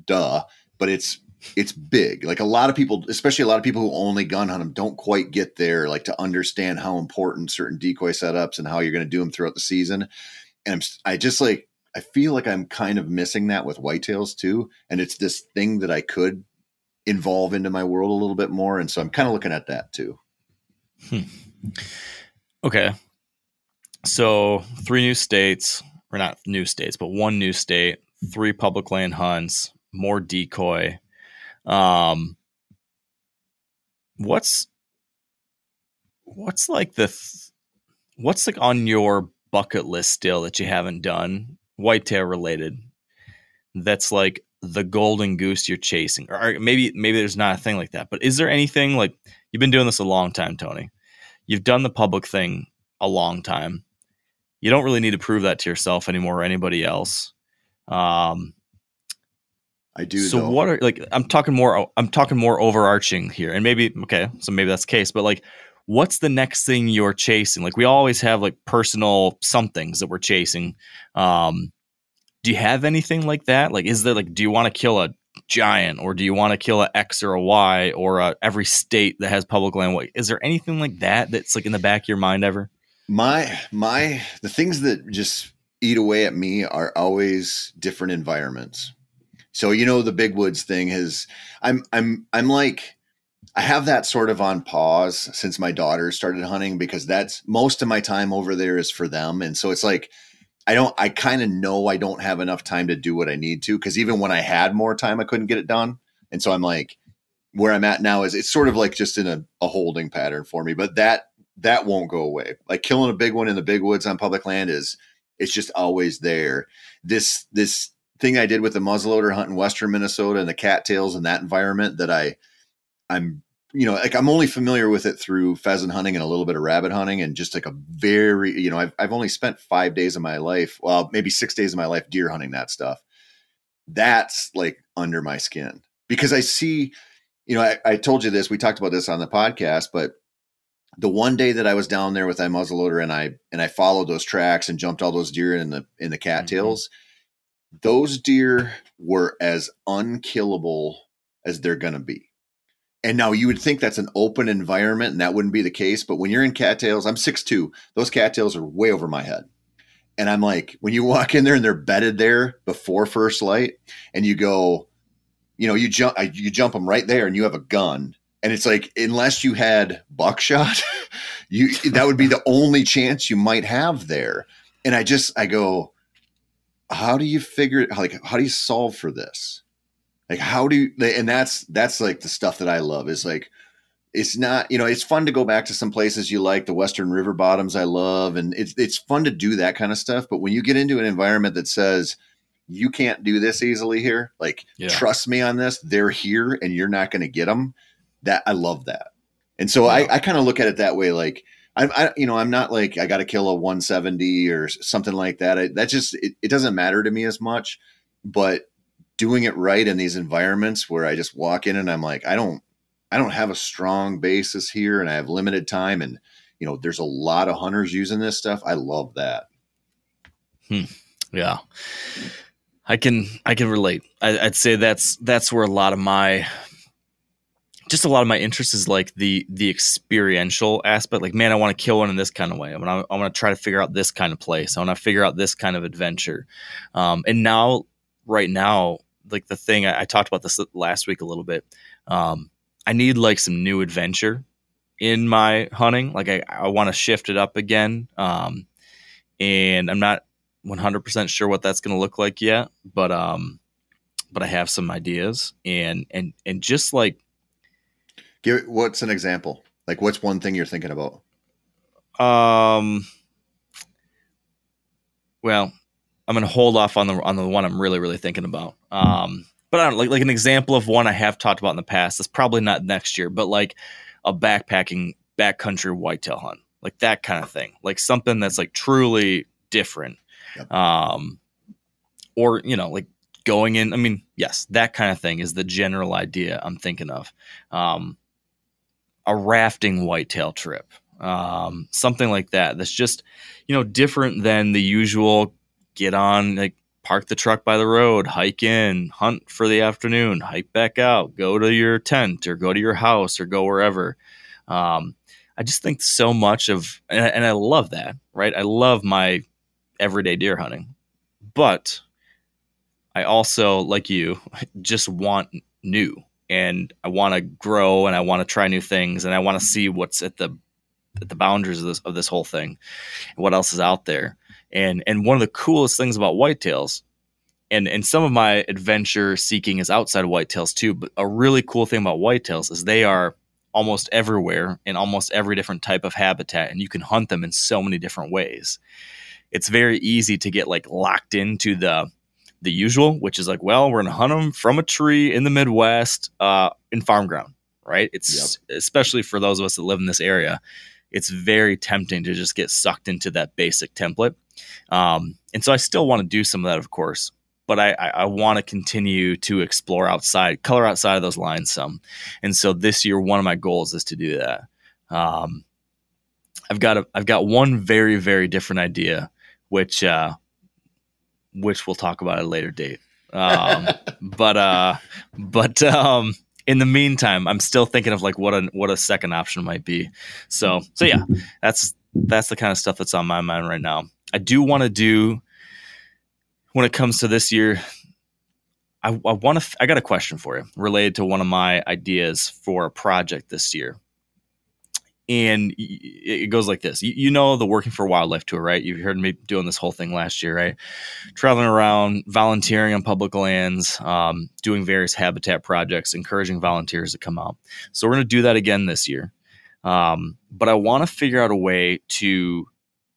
duh, but it's it's big. Like a lot of people, especially a lot of people who only gun hunt them, don't quite get there, like to understand how important certain decoy setups and how you're going to do them throughout the season. And I'm, I just like I feel like I'm kind of missing that with whitetails too. And it's this thing that I could involve into my world a little bit more. And so I'm kind of looking at that too. Hmm. Okay. So three new states, or not new states, but one new state, three public land hunts, more decoy. Um, what's what's like the th- what's like on your bucket list still that you haven't done whitetail related? That's like the golden goose you're chasing, or maybe maybe there's not a thing like that. But is there anything like you've been doing this a long time, Tony? You've done the public thing a long time you don't really need to prove that to yourself anymore or anybody else. Um, I do. So though. what are like? I'm talking more. I'm talking more overarching here, and maybe okay. So maybe that's the case, but like, what's the next thing you're chasing? Like we always have like personal somethings that we're chasing. Um, do you have anything like that? Like, is there like, do you want to kill a giant, or do you want to kill a X or a Y, or a, every state that has public land? Is there anything like that that's like in the back of your mind ever? My my the things that just eat away at me are always different environments. So you know the big woods thing has i'm i'm i'm like i have that sort of on pause since my daughter started hunting because that's most of my time over there is for them. And so it's like i don't i kind of know i don't have enough time to do what i need to because even when i had more time i couldn't get it done. And so i'm like where i'm at now is it's sort of like just in a, a holding pattern for me. But that that won't go away. Like killing a big one in the big woods on public land is it's just always there. This this thing I did with the muzzleloader hunt in western Minnesota and the cattails in that environment that I I'm you know like I'm only familiar with it through pheasant hunting and a little bit of rabbit hunting and just like a very you know I've I've only spent 5 days of my life, well maybe 6 days of my life deer hunting that stuff. That's like under my skin because I see you know I, I told you this we talked about this on the podcast but the one day that I was down there with that muzzleloader and I and I followed those tracks and jumped all those deer in the in the cattails, mm-hmm. those deer were as unkillable as they're gonna be. And now you would think that's an open environment and that wouldn't be the case, but when you're in cattails, I'm 6'2, those cattails are way over my head. And I'm like, when you walk in there and they're bedded there before first light, and you go, you know, you jump you jump them right there and you have a gun and it's like unless you had buckshot you that would be the only chance you might have there and i just i go how do you figure like how do you solve for this like how do you and that's that's like the stuff that i love is like it's not you know it's fun to go back to some places you like the western river bottoms i love and it's it's fun to do that kind of stuff but when you get into an environment that says you can't do this easily here. Like, Yeah. trust me on this. They're here and you're not going to get them. That I love that. And so. I, I kind of look at it that way. Like, I'm, I, you know, I'm not like I got to kill a 170 or something like that. I, that just it, it doesn't matter to me as much. But doing it right in these environments where I just walk in and I'm like, I don't, I don't have a strong basis here, and I have limited time, and you know, there's a lot of hunters using this stuff. I love that. Hmm. Yeah, I can I can relate. I, I'd say that's that's where a lot of my just a lot of my interest is like the the experiential aspect. Like, man, I want to kill one in this kind of way. I want to I want to try to figure out this kind of place. I want to figure out this kind of adventure. Um, and now, right now, like the thing I, I talked about this last week a little bit. Um, I need like some new adventure in my hunting. Like, I I want to shift it up again. Um, and I'm not 100% sure what that's going to look like yet, but um but I have some ideas and and and just like Give what's an example? Like, what's one thing you're thinking about? um well, I'm going to hold off on the on the one I'm really really thinking about. Um but I don't like like an example of one I have talked about in the past. That's probably not next year, but like a backpacking backcountry whitetail hunt. Like that kind of thing. Like something that's like truly different. Yep. Um or you know, like going in, I mean, yes, that kind of thing is the general idea I'm thinking of. Um a rafting whitetail trip. Um something like that. That's just, you know, different than the usual get on like park the truck by the road, hike in, hunt for the afternoon, hike back out, go to your tent or go to your house or go wherever. Um, I just think so much of, and I, and I love that, right? I love my everyday deer hunting, but I also, like you, just want new and I want to grow and I want to try new things and I want to see what's at the at the boundaries of this of this whole thing, and what else is out there. And and one of the coolest things about whitetails, and and some of my adventure seeking is outside of whitetails too. But a really cool thing about whitetails is they are almost everywhere in almost every different type of habitat, and you can hunt them in so many different ways. It's very easy to get like locked into the the usual, which is like, well, we're gonna hunt them from a tree in the Midwest, uh, in farm ground, right? It's especially for those of us that live in this area it's very tempting to just get sucked into that basic template. Um, and so I still want to do some of that, of course, but I, I, I want to continue to explore outside, color outside of those lines some. And so this year, one of my goals is to do that. Um, I've got a, I've got one very, very different idea, which, uh, which we'll talk about at a later date. Um, but, uh, but, um, in the meantime, I'm still thinking of like what a what a second option might be. So so yeah, that's that's the kind of stuff that's on my mind right now. I do want to do when it comes to this year. I, I want to. I got a question for you related to one of my ideas for a project this year, and it goes like this. You, know the Working for Wildlife tour, right? You've heard me doing this whole thing last year, right? Traveling around, volunteering on public lands, um, doing various habitat projects, encouraging volunteers to come out. So we're going to do that again this year. Um, but I want to figure out a way to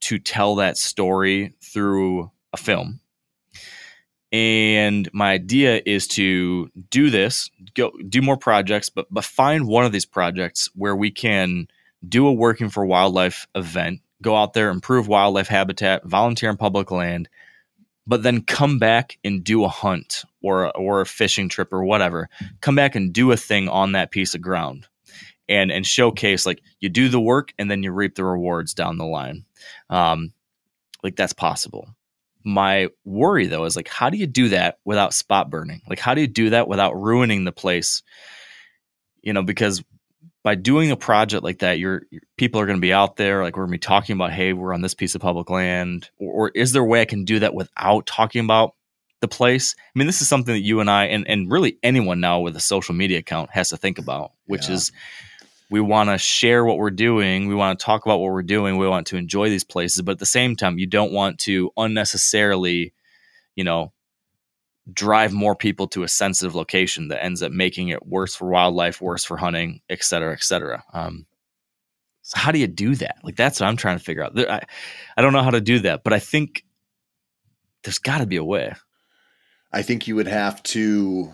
to tell that story through a film. And my idea is to do this, go do more projects, but but find one of these projects where we can do a working for wildlife event, go out there, improve wildlife habitat, volunteer in public land, but then come back and do a hunt or or a fishing trip or whatever. Come back and do a thing on that piece of ground. And, and showcase like you do the work and then you reap the rewards down the line. Um, like that's possible. My worry though is like, how do you do that without spot burning? Like, how do you do that without ruining the place? You know, because by doing a project like that, your people are going to be out there. Like we're going to be talking about, hey, we're on this piece of public land, or, or is there a way I can do that without talking about the place? I mean, this is something that you and I, and and really anyone now with a social media account has to think about, which Yeah. is we want to share what we're doing, we want to talk about what we're doing, we want to enjoy these places, but at the same time, you don't want to unnecessarily, you know, drive more people to a sensitive location that ends up making it worse for wildlife, worse for hunting, et cetera, et cetera. Um, so how do you do that? Like that's what I'm trying to figure out. There, I, I don't know how to do that, but I think there's got to be a way. I think you would have to.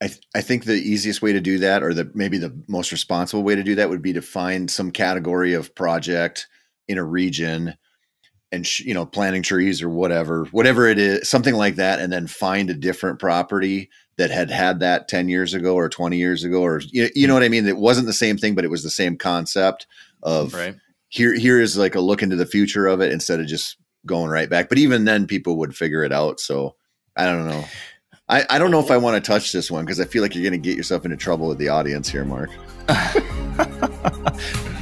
I, th- I think the easiest way to do that, or the maybe the most responsible way to do that, would be to find some category of project in a region, and sh- you know, planting trees or whatever, whatever it is, something like that, and then find a different property that had had that ten years ago or twenty years ago, or you, you know what I mean. It wasn't the same thing, but it was the same concept of Right. here. Here is like a look into the future of it instead of just going right back. But even then, people would figure it out. So I don't know. I, I don't know if I want to touch this one because I feel like you're going to get yourself into trouble with the audience here, Mark.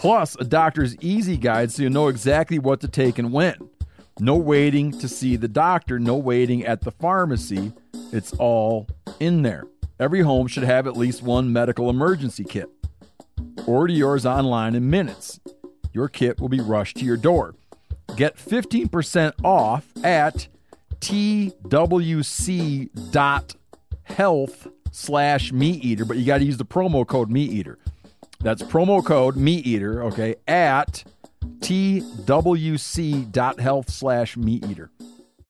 Plus, a doctor's easy guide so you know exactly what to take and when. No waiting to see the doctor, no waiting at the pharmacy. It's all in there. Every home should have at least one medical emergency kit. Order yours online in minutes. Your kit will be rushed to your door. Get 15% off at twc.health slash meat eater, but you got to use the promo code meat eater. That's promo code meat eater, okay, at twc.health slash meat eater.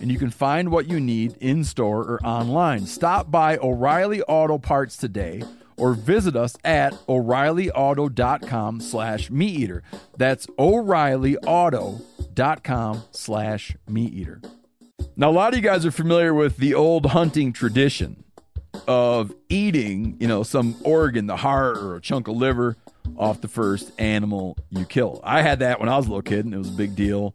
and you can find what you need in store or online. Stop by O'Reilly Auto Parts today or visit us at o'reillyauto.com slash meat eater. That's o'reillyauto.com slash meat eater. Now, a lot of you guys are familiar with the old hunting tradition of eating, you know, some organ, the heart or a chunk of liver off the first animal you kill. I had that when I was a little kid and it was a big deal.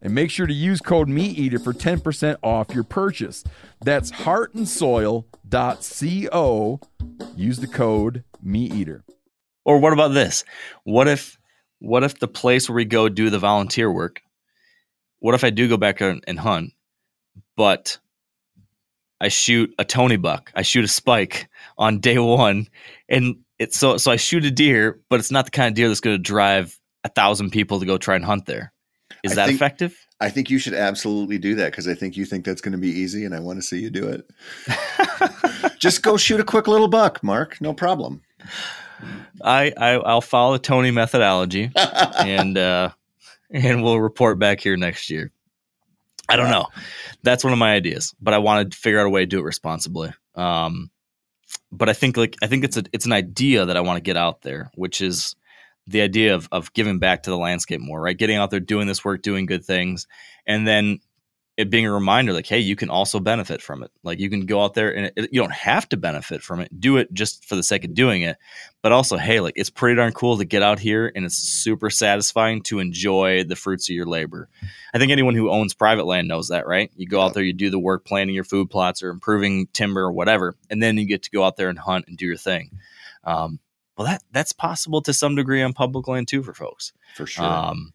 and make sure to use code MeatEater for 10% off your purchase. That's heartandsoil.co. Use the code MeatEater. Or what about this? What if what if the place where we go do the volunteer work? What if I do go back and, hunt, but I shoot a Tony buck, I shoot a spike on day one, and it's so so I shoot a deer, but it's not the kind of deer that's going to drive a thousand people to go try and hunt there. Is I that think- effective? I think you should absolutely do that because I think you think that's going to be easy, and I want to see you do it. Just go shoot a quick little buck, Mark. No problem. I, I I'll follow the Tony methodology and uh and we'll report back here next year. I don't know. That's one of my ideas, but I want to figure out a way to do it responsibly. Um but I think like I think it's a it's an idea that I want to get out there, which is the idea of of giving back to the landscape more, right? Getting out there, doing this work, doing good things, and then it being a reminder, like, hey, you can also benefit from it. Like you can go out there and it, you don't have to benefit from it. Do it just for the sake of doing it, but also, hey, like it's pretty darn cool to get out here and it's super satisfying to enjoy the fruits of your labor. I think anyone who owns private land knows that, right? You go out there, you do the work, planting your food plots or improving timber or whatever, and then you get to go out there and hunt and do your thing. Um, well, that that's possible to some degree on public land too for folks. For sure. Um,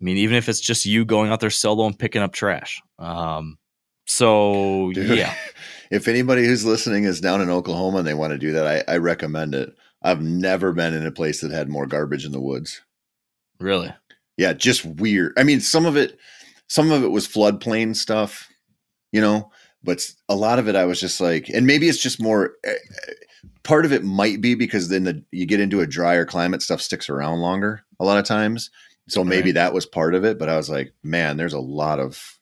I mean, even if it's just you going out there solo and picking up trash. Um, so Dude, yeah, If anybody who's listening is down in Oklahoma and they want to do that, I, I recommend it. I've never been in a place that had more garbage in the woods. really. Yeah, just weird. I mean, some of it, some of it was floodplain stuff, you know, but a lot of it I was just like, and maybe it's just more. Part of it might be because then the you get into a drier climate, stuff sticks around longer a lot of times. So maybe Right. that was part of it. But I was like, man, there's a lot of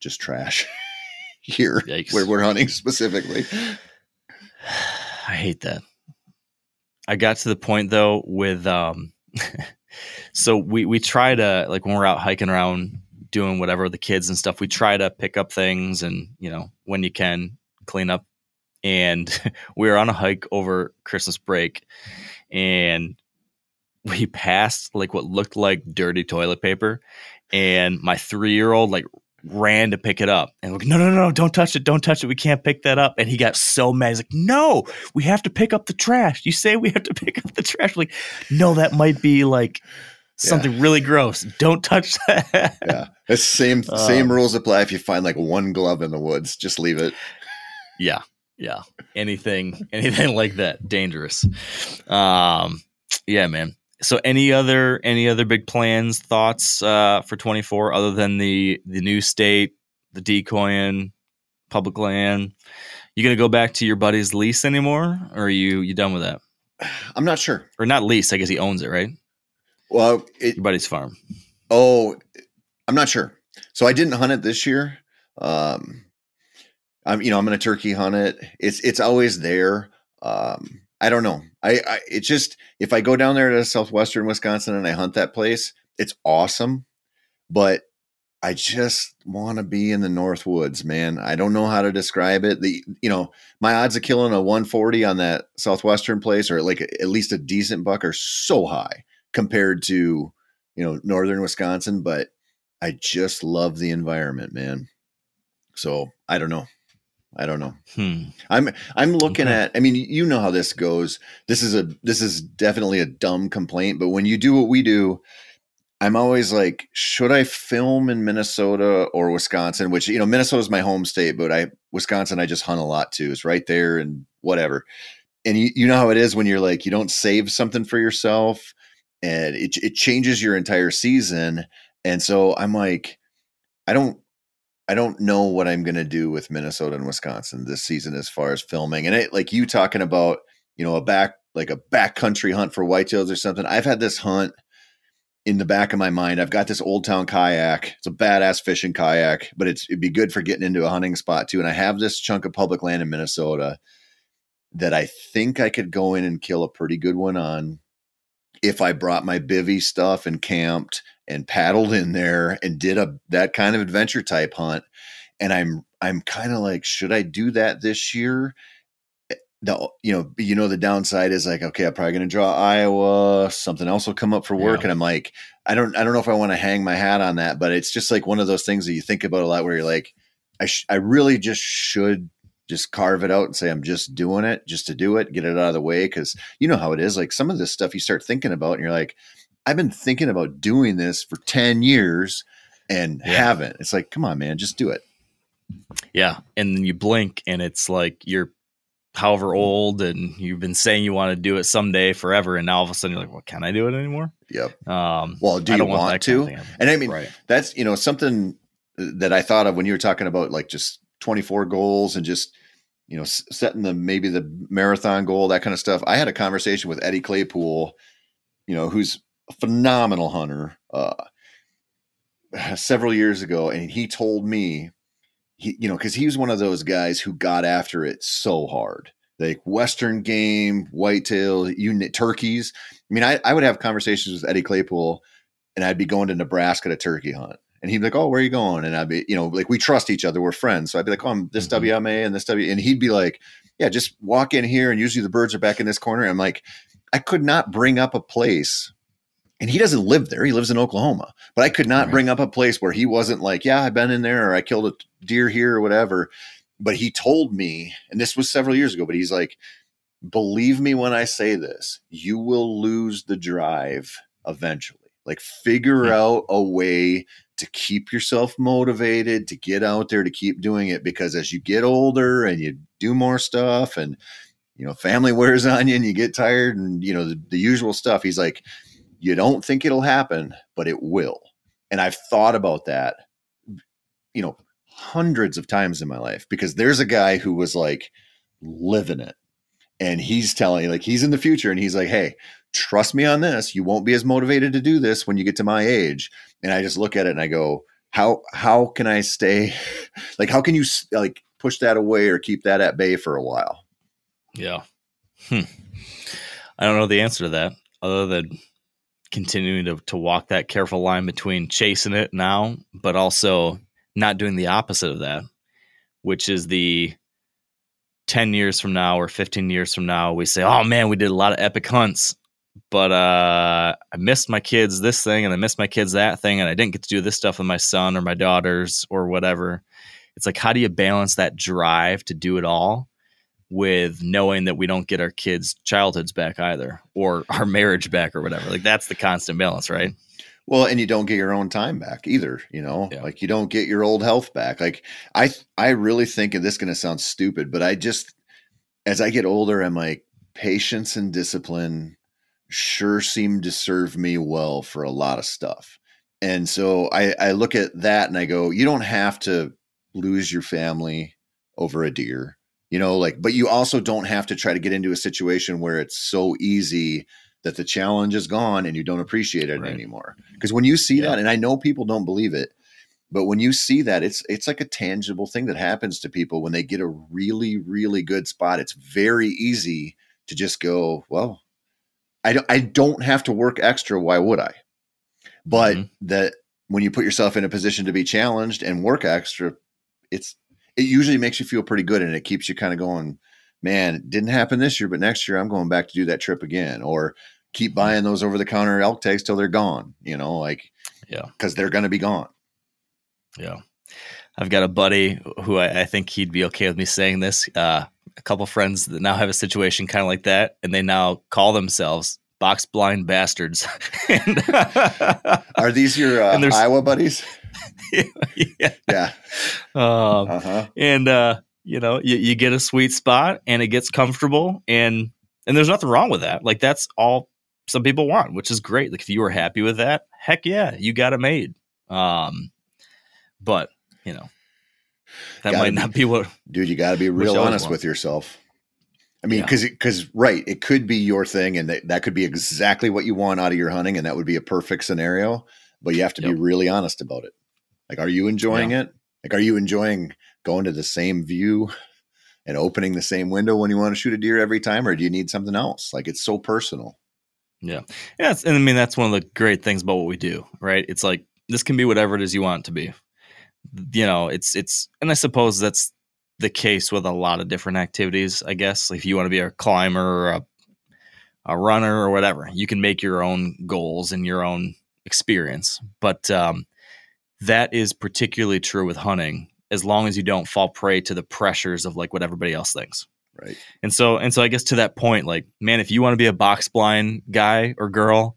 just trash here Yikes. where we're hunting specifically. I hate that. I got to the point though with um so we we try to like when we're out hiking around doing whatever the kids and stuff, we try to pick up things and you know, when you can clean up. And we were on a hike over Christmas break and we passed like what looked like dirty toilet paper and my 3-year-old like ran to pick it up and like, no, no, no, no, don't touch it, don't touch it. We can't pick that up. And he got so mad. He's like, no, we have to pick up the trash. You say we have to pick up the trash. We're like, no, that might be like something really gross. Don't touch that. Yeah, it's same same uh, rules apply if you find like one glove in the woods. Just leave it. yeah. Yeah. Anything, anything like that. Dangerous. Um, yeah, man. So any other any other big plans, thoughts uh for 24 other than the the new state, the decoying, public land? You gonna go back to your buddy's lease anymore? Or are you you done with that? I'm not sure. Or not lease, I guess he owns it, right? Well, it, Your buddy's farm. Oh, I'm not sure. So I didn't hunt it this year. Um, I'm, you know, I'm to turkey hunt it. It's, it's always there. Um, I don't know. I, I, it's just, if I go down there to southwestern Wisconsin and I hunt that place, it's awesome. But I just want to be in the North Woods, man. I don't know how to describe it. The, you know, my odds of killing a 140 on that southwestern place or like at least a decent buck are so high compared to, you know, northern Wisconsin, but I just love the environment, man. So I don't know. I don't know. Hmm. I'm I'm looking at I mean you know how this goes. This is a this is definitely a dumb complaint, but when you do what we do, I'm always like should I film in Minnesota or Wisconsin, which you know Minnesota's my home state, but I Wisconsin I just hunt a lot too. It's right there and whatever. And you, you know how it is when you're like you don't save something for yourself and it it changes your entire season. And so I'm like I don't I don't know what I'm going to do with Minnesota and Wisconsin this season as far as filming. And it, like you talking about, you know, a back like a backcountry hunt for whitetails or something. I've had this hunt in the back of my mind. I've got this old town kayak. It's a badass fishing kayak, but it's it'd be good for getting into a hunting spot too. And I have this chunk of public land in Minnesota that I think I could go in and kill a pretty good one on if I brought my bivy stuff and camped and paddled in there and did a that kind of adventure type hunt. And I'm I'm kind of like, should I do that this year? Eh, the you know you know the downside is like okay I'm probably going to draw Iowa something else will come up for work Yeah. and I'm like I don't I don't know if I want to hang my hat on that but it's just like one of those things that you think about a lot where you're like I sh- I really just should just carve it out and say I'm just doing it just to do it get it out of the way because you know how it is like some of this stuff you start thinking about and you're like I've been thinking about doing this for 10 years and Yeah. haven't it's like come on man just do it Yeah. And then you blink and it's like you're however old and you've been saying you want to do it someday forever and now all of a sudden you're like well can i do it anymore Yep. um Well, do you don't want, that kind to? of and I mean, right that's you know something that I thought of when you were talking about like just 24 goals and just you know setting the maybe the marathon goal that kind of stuff. I had a conversation with Eddie Claypool, you know, who's a phenomenal hunter, uh, several years ago, and he told me he you know because he was one of those guys who got after it so hard. Like Western game, whitetail, you kn- turkeys. I mean, I, I would have conversations with Eddie Claypool, and I'd be going to Nebraska to turkey hunt, and he'd be like, "Oh, where are you going?" And I'd be, you know, like we trust each other, we're friends. So I'd be like, "Oh, I'm this Mhm. WMA and this W," and he'd be like, "Yeah, just walk in here, and usually the birds are back in this corner." I'm like, I could not bring up a place, and he doesn't live there; he lives in Oklahoma. But I could not Right. bring up a place where he wasn't like, "Yeah, I've been in there, or I killed a deer here, or whatever." But he told me, and this was several years ago, but he's like, believe me when I say this, you will lose the drive eventually. Like figure out a way to keep yourself motivated, to get out there, to keep doing it. Because as you get older and you do more stuff and, you know, family wears on you and you get tired and, you know, the, the usual stuff, he's like, you don't think it'll happen, but it will. And I've thought about that, you know, hundreds of times in my life because there's a guy who was like living it and he's telling like he's in the future and he's like hey trust me on this you won't be as motivated to do this when you get to my age and i just look at it and i go how how can i stay like how can you like push that away or keep that at bay for a while Yeah. Hmm. I don't know the answer to that other than continuing to, to walk that careful line between chasing it now, but also not doing the opposite of that, which is the 10 years from now or 15 years from now, we say, oh man, we did a lot of epic hunts, but uh, I missed my kids this thing and I missed my kids that thing, and I didn't get to do this stuff with my son or my daughters or whatever. It's like, how do you balance that drive to do it all? with knowing that we don't get our kids' childhoods back either or our marriage back or whatever. Like that's the constant balance, right? Well and you don't get your own time back either you know? Yeah. like you don't get your old health back. Like i i really think and this is going to sound stupid but i just as i get older i'm like patience and discipline sure seem to serve me well for a lot of stuff. And so i i look at that and i go you don't have to lose your family over a deer you know? Like but you also don't have to try to get into a situation where it's so easy that the challenge is gone and you don't appreciate it Right. anymore because when you see Yeah. that and i know people don't believe it but when you see that it's it's like a tangible thing that happens to people when they get a really really good spot it's very easy to just go well i don't i don't have to work extra why would i but Mhm. that when you put yourself in a position to be challenged and work extra it's it usually makes you feel pretty good and it keeps you kind of going man it didn't happen this year but next year i'm going back to do that trip again or keep buying those over the counter elk tags till they're gone you know like Yeah. because they're going to be gone Yeah. I've got a buddy who I, I think he'd be okay with me saying this. Uh, a couple friends that now have a situation kind of like that, and they now call themselves box blind bastards. and, are these your uh, iowa buddies yeah. yeah Um, uh-huh and uh, you know, you, you get a sweet spot, and it gets comfortable, and and there's nothing wrong with that. Like that's all some people want, which is great. Like if you were happy with that, heck yeah, you got it made. Um, but you know, that Gotta might be- not be what dude you got to be real honest with yourself i mean Yeah. because because right it could be your thing and that, that could be exactly what you want out of your hunting and that would be a perfect scenario but you have to Yep. be really honest about it like are you enjoying it like are you enjoying going to the same view and opening the same window when you want to shoot a deer every time or do you need something else like it's so personal Yeah, it's, and I mean that's one of the great things about what we do, right? It's like this can be whatever it is you want it to be. You know, it's it's, and I suppose that's the case with a lot of different activities. I guess if you want to be a climber or a a runner or whatever, you can make your own goals and your own experience. But um, that is particularly true with hunting, as long as you don't fall prey to the pressures of like what everybody else thinks. right And so and so I guess to that point, like, man, if you want to be a box blind guy or girl,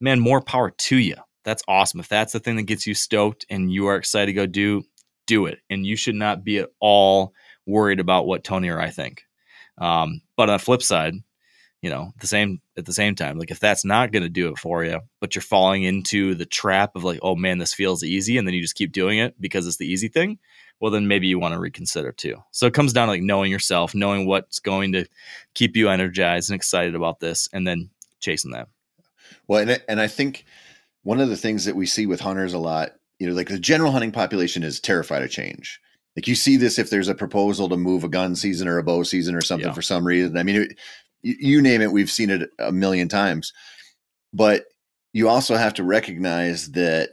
man, more power to you. That's awesome. If that's the thing that gets you stoked and you are excited to go do, do it. And you should not be at all worried about what Tony or I think. Um, but on the flip side, you know, the same at the same time, like if that's not going to do it for you, but you're falling into the trap of like, oh man, this feels easy, and then you just keep doing it because it's the easy thing. Well, then maybe you want to reconsider too. So it comes down to like knowing yourself, knowing what's going to keep you energized and excited about this, and then chasing that. Well, and and I think one of the things that we see with hunters a lot, you know, like the general hunting population is terrified of change. Like you see this if there's a proposal to move a gun season or a bow season or something Yeah. for some reason. I mean, it, you, name it, we've seen it a million times. But you also have to recognize that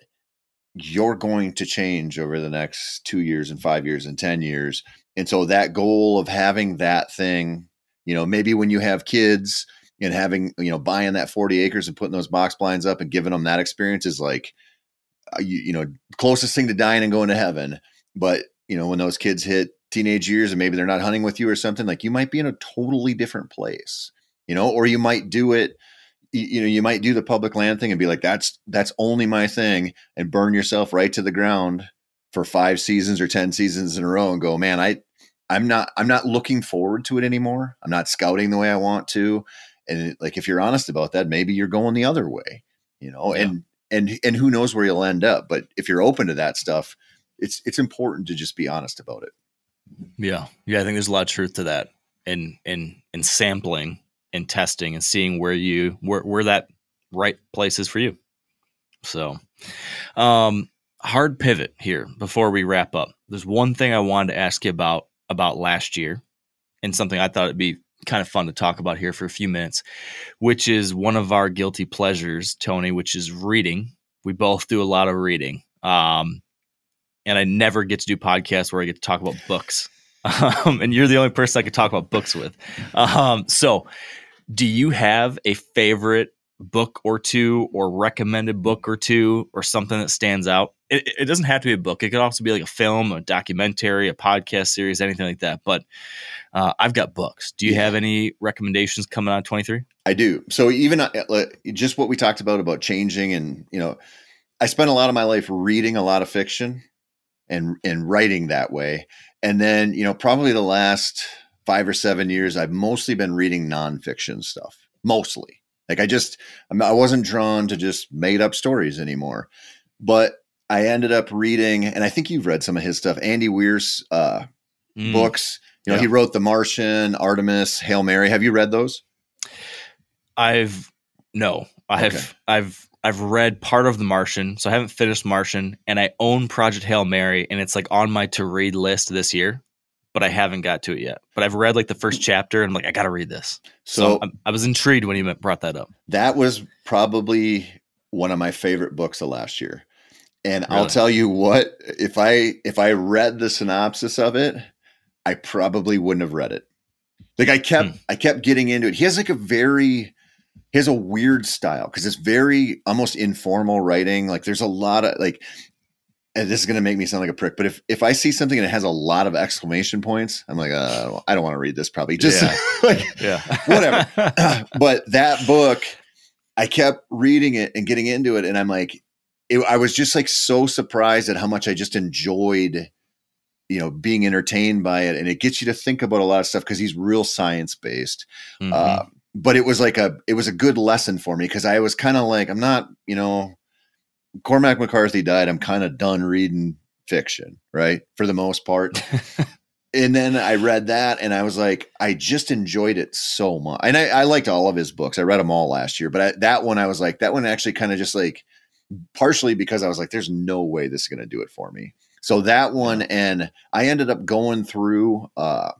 you're going to change over the next two years and five years and 10 years. And so that goal of having that thing, you know, maybe when you have kids and having, you know, buying that 40 acres and putting those box blinds up and giving them that experience is like, uh, you, you know, closest thing to dying and going to heaven. But, you know, when those kids hit teenage years and maybe they're not hunting with you or something, like you might be in a totally different place, you know, or you might do it you, know you might do the public land thing and be like that's that's only my thing and burn yourself right to the ground for five seasons or 10 seasons in a row and go man i i'm not i'm not looking forward to it anymore. I'm not scouting the way i want to. And like if you're honest about that maybe you're going the other way you know Yeah. and and and who knows where you'll end up but if you're open to that stuff it's it's important to just be honest about it Yeah, yeah, I think there's a lot of truth to that, in in in sampling and testing and seeing where you where where that right place is for you. So, um, hard pivot here before we wrap up. There's one thing I wanted to ask you about about last year, and something I thought it'd be kind of fun to talk about here for a few minutes, which is one of our guilty pleasures, Tony, which is reading. We both do a lot of reading. Um, and I never get to do podcasts where I get to talk about books. Um, and you're the only person I could talk about books with. Um, so, do you have a favorite book or two, or recommended book or two, or something that stands out? It, it doesn't have to be a book. It could also be like a film, a documentary, a podcast series, anything like that. But uh, I've got books. Do you Yeah. have any recommendations coming on 23? I do. So even uh, just what we talked about about changing, and you know, I spent a lot of my life reading a lot of fiction and and writing that way, and then you know, probably the last five or seven years, I've mostly been reading nonfiction stuff. Mostly, like I just I'm- wasn't drawn to just made up stories anymore, but I ended up reading, and I think you've read some of his stuff. Andy Weir's uh, Mm. books. You know, Yeah. he wrote The Martian, Artemis, Hail Mary. Have you read those? I've no, I've Okay. I've I've read part of The Martian, so I haven't finished Martian, and I own Project Hail Mary, and it's like on my to read list this year, but I haven't got to it yet. But I've read like the first chapter, and I'm like, I got to read this. So, So I was intrigued when you brought that up. that was probably one of my favorite books of last year. And I'll tell you what, if I if I read the synopsis of it, I probably wouldn't have read it. Like I kept Hmm. I kept getting into it. He has like a very he has a weird style because it's very almost informal writing. Like there's a lot of like and this is going to make me sound like a prick, but if if I see something and it has a lot of exclamation points, I'm like, uh, I don't want to read this. Probably just Yeah. like Yeah, Whatever. but that book, I kept reading it and getting into it, and I'm like, it, I was just like so surprised at how much I just enjoyed, you know, being entertained by it, and it gets you to think about a lot of stuff because he's real science based. Mhm. Uh, but it was like a, it was a good lesson for me because I was kind of like, I'm not, you know, Cormac McCarthy died. I'm kind of done reading fiction, right, for the most part and then I read that and I was like, I just enjoyed it so much. And I, I liked all of his books. I read them all last year, but I, that one, I was like, that one actually kind of just like, partially because I was like, there's no way this is going to do it for me. So that one, and I ended up going through, uh,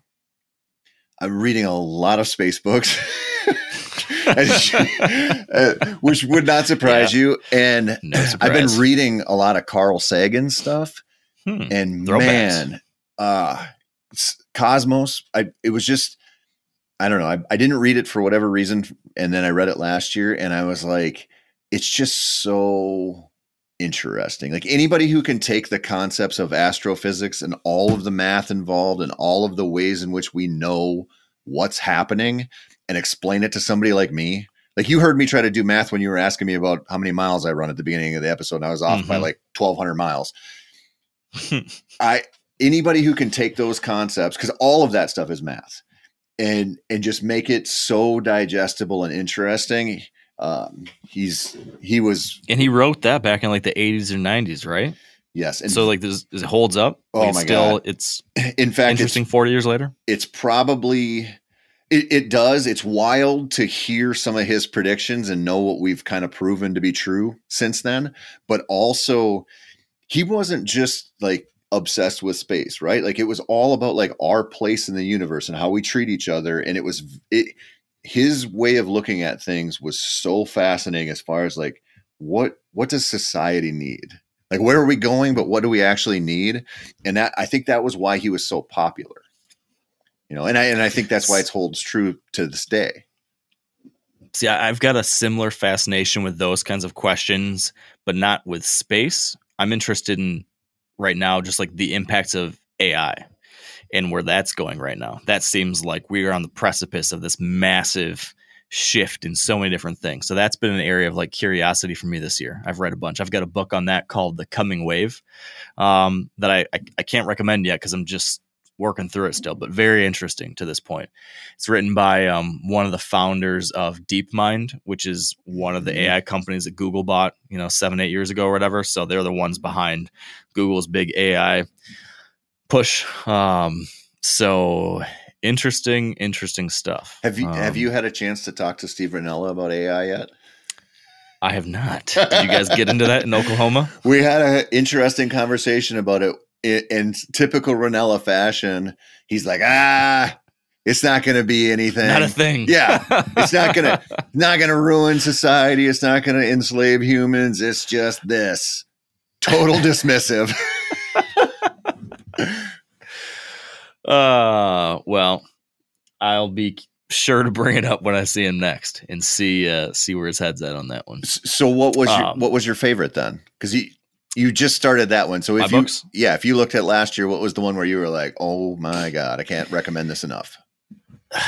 I'm reading a lot of space books, uh, which would not surprise you. And no I've been reading a lot of Carl Sagan stuff Hmm. and Throwbacks. man uh cosmos i it was just i don't know I, I didn't read it for whatever reason and then i read it last year and i was like it's just so interesting like anybody who can take the concepts of astrophysics and all of the math involved and all of the ways in which we know what's happening and explain it to somebody like me like you heard me try to do math when you were asking me about how many miles i run at the beginning of the episode and i was off by Mhm. like 1200 miles I anybody who can take those concepts because all of that stuff is math and and just make it so digestible and interesting. Um, he's he was And he wrote that back in like the 80s or 90s, right? yes, and so like this, this holds up. Oh Like, my still, God. it's in fact, it's, interesting 40 years later. it's probably it, it does. It's wild to hear some of his predictions and know what we've kind of proven to be true since then. But also, he wasn't just like obsessed with space, right? Like it was all about like our place in the universe and how we treat each other. And it was it his way of looking at things was so fascinating as far as like what what does society need? Like where are we going, but what do we actually need? And that I think that was why he was so popular. You know, and I and I think that's why it holds true to this day. See, I've got a similar fascination with those kinds of questions, but not with space. I'm interested in right now just like the impacts of AI and where that's going right now. That seems like we are on the precipice of this massive shift in so many different things. So that's been an area of like curiosity for me this year. I've read a bunch. I've got a book on that called The Coming Wave um, that I, I, I can't recommend yet because I'm just working through it still, but very interesting to this point. It's written by um, one of the founders of DeepMind, which is one of the Mhm. AI companies that Google bought, you know, seven, eight years ago or whatever. So they're the ones behind Google's big AI push. Um, so interesting, interesting stuff. Have you have Um, you had a chance to talk to Steve Rinella about AI yet? I have not. Did you guys get into that in Oklahoma? We had an interesting conversation about it in, in typical Rinella fashion. He's like, ah, it's not going to be anything. Not a thing. Yeah, it's not gonna not gonna ruin society. It's not gonna enslave humans. It's just this total dismissive. Uh, well, I'll be sure to bring it up when I see him next and see uh see where his head's at on that one. so what was your Um, what was your favorite then? Because you you just started that one. So if you books? yeah, if you looked at last year, what was the one where you were like, oh my god, I can't recommend this enough?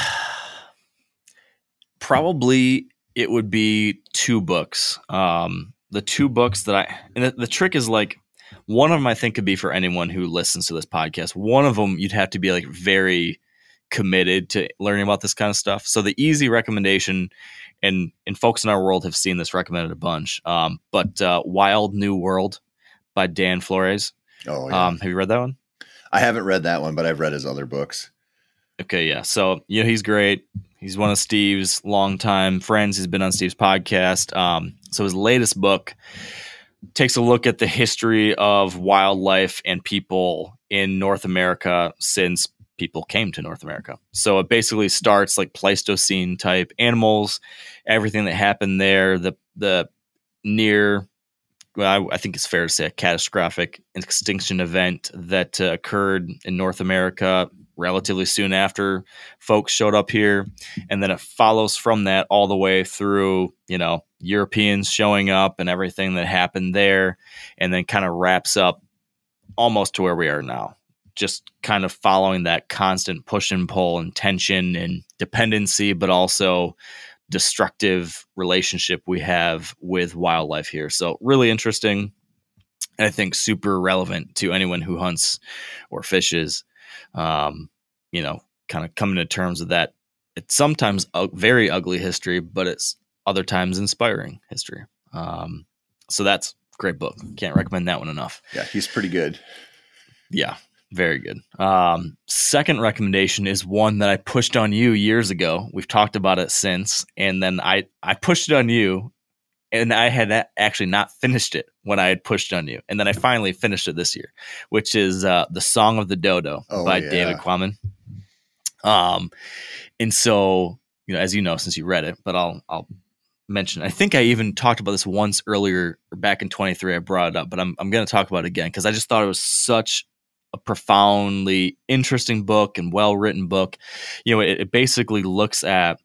Probably it would be two books. Um, the two books that I and the, the trick is like one of them I think could be for anyone who listens to this podcast. One of them you'd have to be like very committed to learning about this kind of stuff. So the easy recommendation, and and folks in our world have seen this recommended a bunch. Um, but uh, Wild New World by Dan Flores. Oh yeah. Um, have you read that one? I haven't read that one, but I've read his other books. Okay, yeah. So you know he's great. He's one of Steve's longtime friends. He's been on Steve's podcast. Um, so his latest book takes a look at the history of wildlife and people in North America since people came to North America. So it basically starts like Pleistocene type animals, everything that happened there, the the near well, I, I think it's fair to say a catastrophic extinction event that uh, occurred in North America relatively soon after folks showed up here. And then it follows from that all the way through you know europeans showing up and everything that happened there and then kind of wraps up almost to where we are now. Just kind of following that constant push and pull and tension and dependency but also destructive relationship we have with wildlife here. So really interesting and i think super relevant to anyone who hunts or fishes um, you know, kind of coming to terms with that. It's sometimes a very ugly history, but it's other times inspiring history. Um, so that's a great book. Can't recommend that one enough. Yeah, he's pretty good. Yeah, very good. Um, second recommendation is one that I pushed on you years ago. We've talked about it since, and then I I pushed it on you, and I had actually not finished it when I had pushed on you, and then I finally finished it this year, which is uh, the Song of the Dodo Oh, by yeah. David Quammen. Um, and so you know, as you know, since you read it, but I'll I'll mention. I think I even talked about this once earlier, or back in 23. I brought it up, but I'm I'm going to talk about it again because I just thought it was such a profoundly interesting book and well written book. You know, it, it basically looks at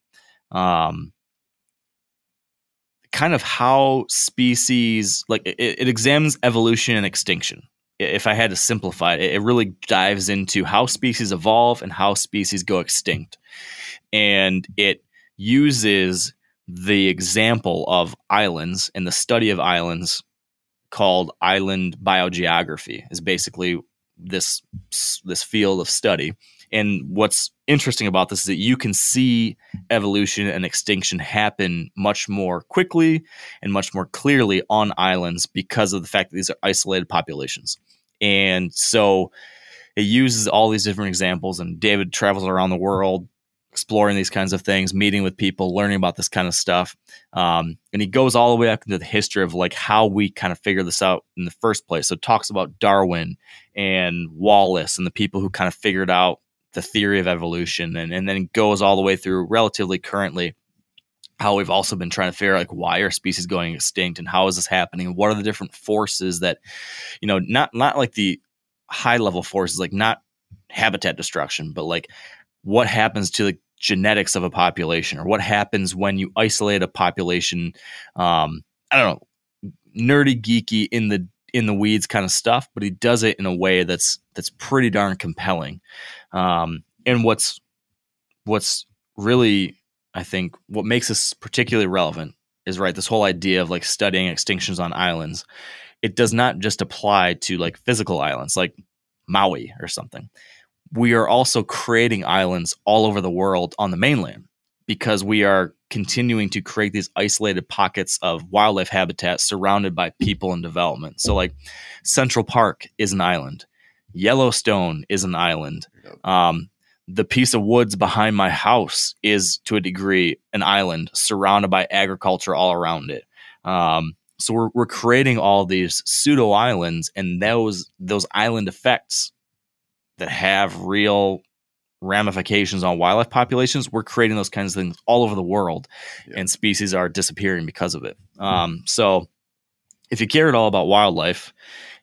um, kind of how species like it, it examines evolution and extinction. If I had to simplify it, it really dives into how species evolve and how species go extinct, and it uses the example of islands and the study of islands called island biogeography is basically this this field of study And what's interesting about this is that you can see evolution and extinction happen much more quickly and much more clearly on islands because of the fact that these are isolated populations. And so it uses all these different examples, and David travels around the world exploring these kinds of things, meeting with people, learning about this kind of stuff. Um, and he goes all the way up into the history of like how we kind of figured this out in the first place. So talks about Darwin and Wallace and the people who kind of figured out the theory of evolution, and, and then goes all the way through relatively currently how we've also been trying to figure out like why are species going extinct and how is this happening? What are the different forces that, you know, not not like the high level forces, like not habitat destruction, but like what happens to the genetics of a population or what happens when you isolate a population um, i don't know nerdy geeky in the in the weeds kind of stuff but he does it in a way that's that's pretty darn compelling um, and what's what's really i think what makes this particularly relevant is right this whole idea of like studying extinctions on islands it does not just apply to like physical islands like maui or something we are also creating islands all over the world on the mainland because we are continuing to create these isolated pockets of wildlife habitat surrounded by people and development. So, like Central Park is an island, Yellowstone is an island. Um, the piece of woods behind my house is, to a degree, an island surrounded by agriculture all around it. Um, so we're, we're creating all these pseudo islands, and those those island effects that have real ramifications on wildlife populations, we're creating those kinds of things all over the world, yeah. and species are disappearing because of it. Um, so, if you care at all about wildlife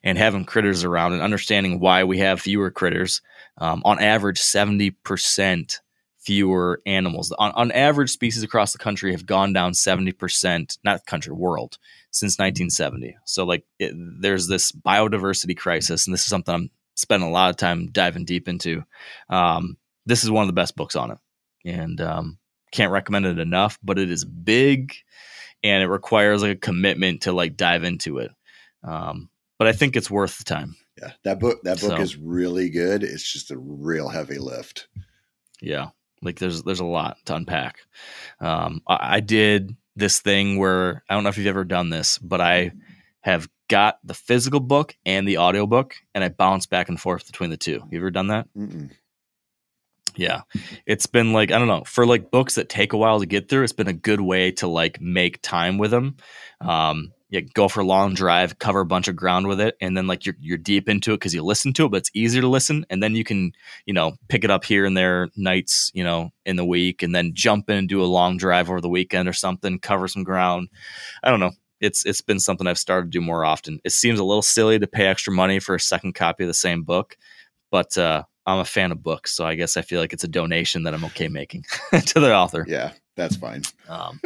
and having critters around and understanding why we have fewer critters, um, on average, seventy percent fewer animals. On, on average, species across the country have gone down seventy percent, not country, world, since 1970. So, like, it, there's this biodiversity crisis, and this is something I'm spent a lot of time diving deep into. Um, this is one of the best books on it, and um, can't recommend it enough. But it is big, and it requires like a commitment to like dive into it. Um, but I think it's worth the time. Yeah, that book that book so, is really good. It's just a real heavy lift. Yeah, like there's there's a lot to unpack. Um, I, I did this thing where I don't know if you've ever done this, but I have got the physical book and the audio book, and I bounce back and forth between the two. You ever done that? Mm-mm. Yeah, it's been like I don't know for like books that take a while to get through. It's been a good way to like make time with them. Um, yeah, go for a long drive, cover a bunch of ground with it, and then like you're you're deep into it because you listen to it, but it's easier to listen, and then you can you know pick it up here and there nights you know in the week, and then jump in and do a long drive over the weekend or something, cover some ground. I don't know it's it's been something I've started to do more often. It seems a little silly to pay extra money for a second copy of the same book, but uh, I'm a fan of books, so I guess I feel like it's a donation that I'm okay making to the author. Yeah, that's fine. Um,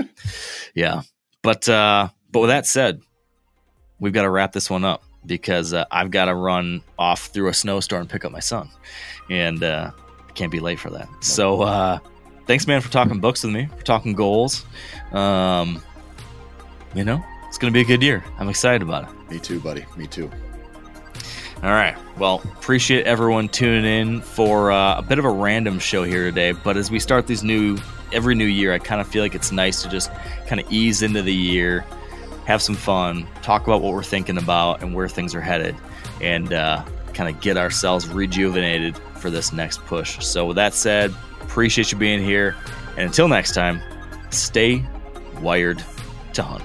yeah, but uh, but with that said, we've got to wrap this one up because uh, I've got to run off through a snowstorm and pick up my son, and uh, can't be late for that. So uh, thanks, man, for talking books with me, for talking goals. Um, you know, it's going to be a good year. I'm excited about it. Me too, buddy. Me too. All right. Well, appreciate everyone tuning in for uh, a bit of a random show here today. But as we start these new, every new year, I kind of feel like it's nice to just kind of ease into the year, have some fun, talk about what we're thinking about and where things are headed, and uh, kind of get ourselves rejuvenated for this next push. So, with that said, appreciate you being here. And until next time, stay wired to hunt.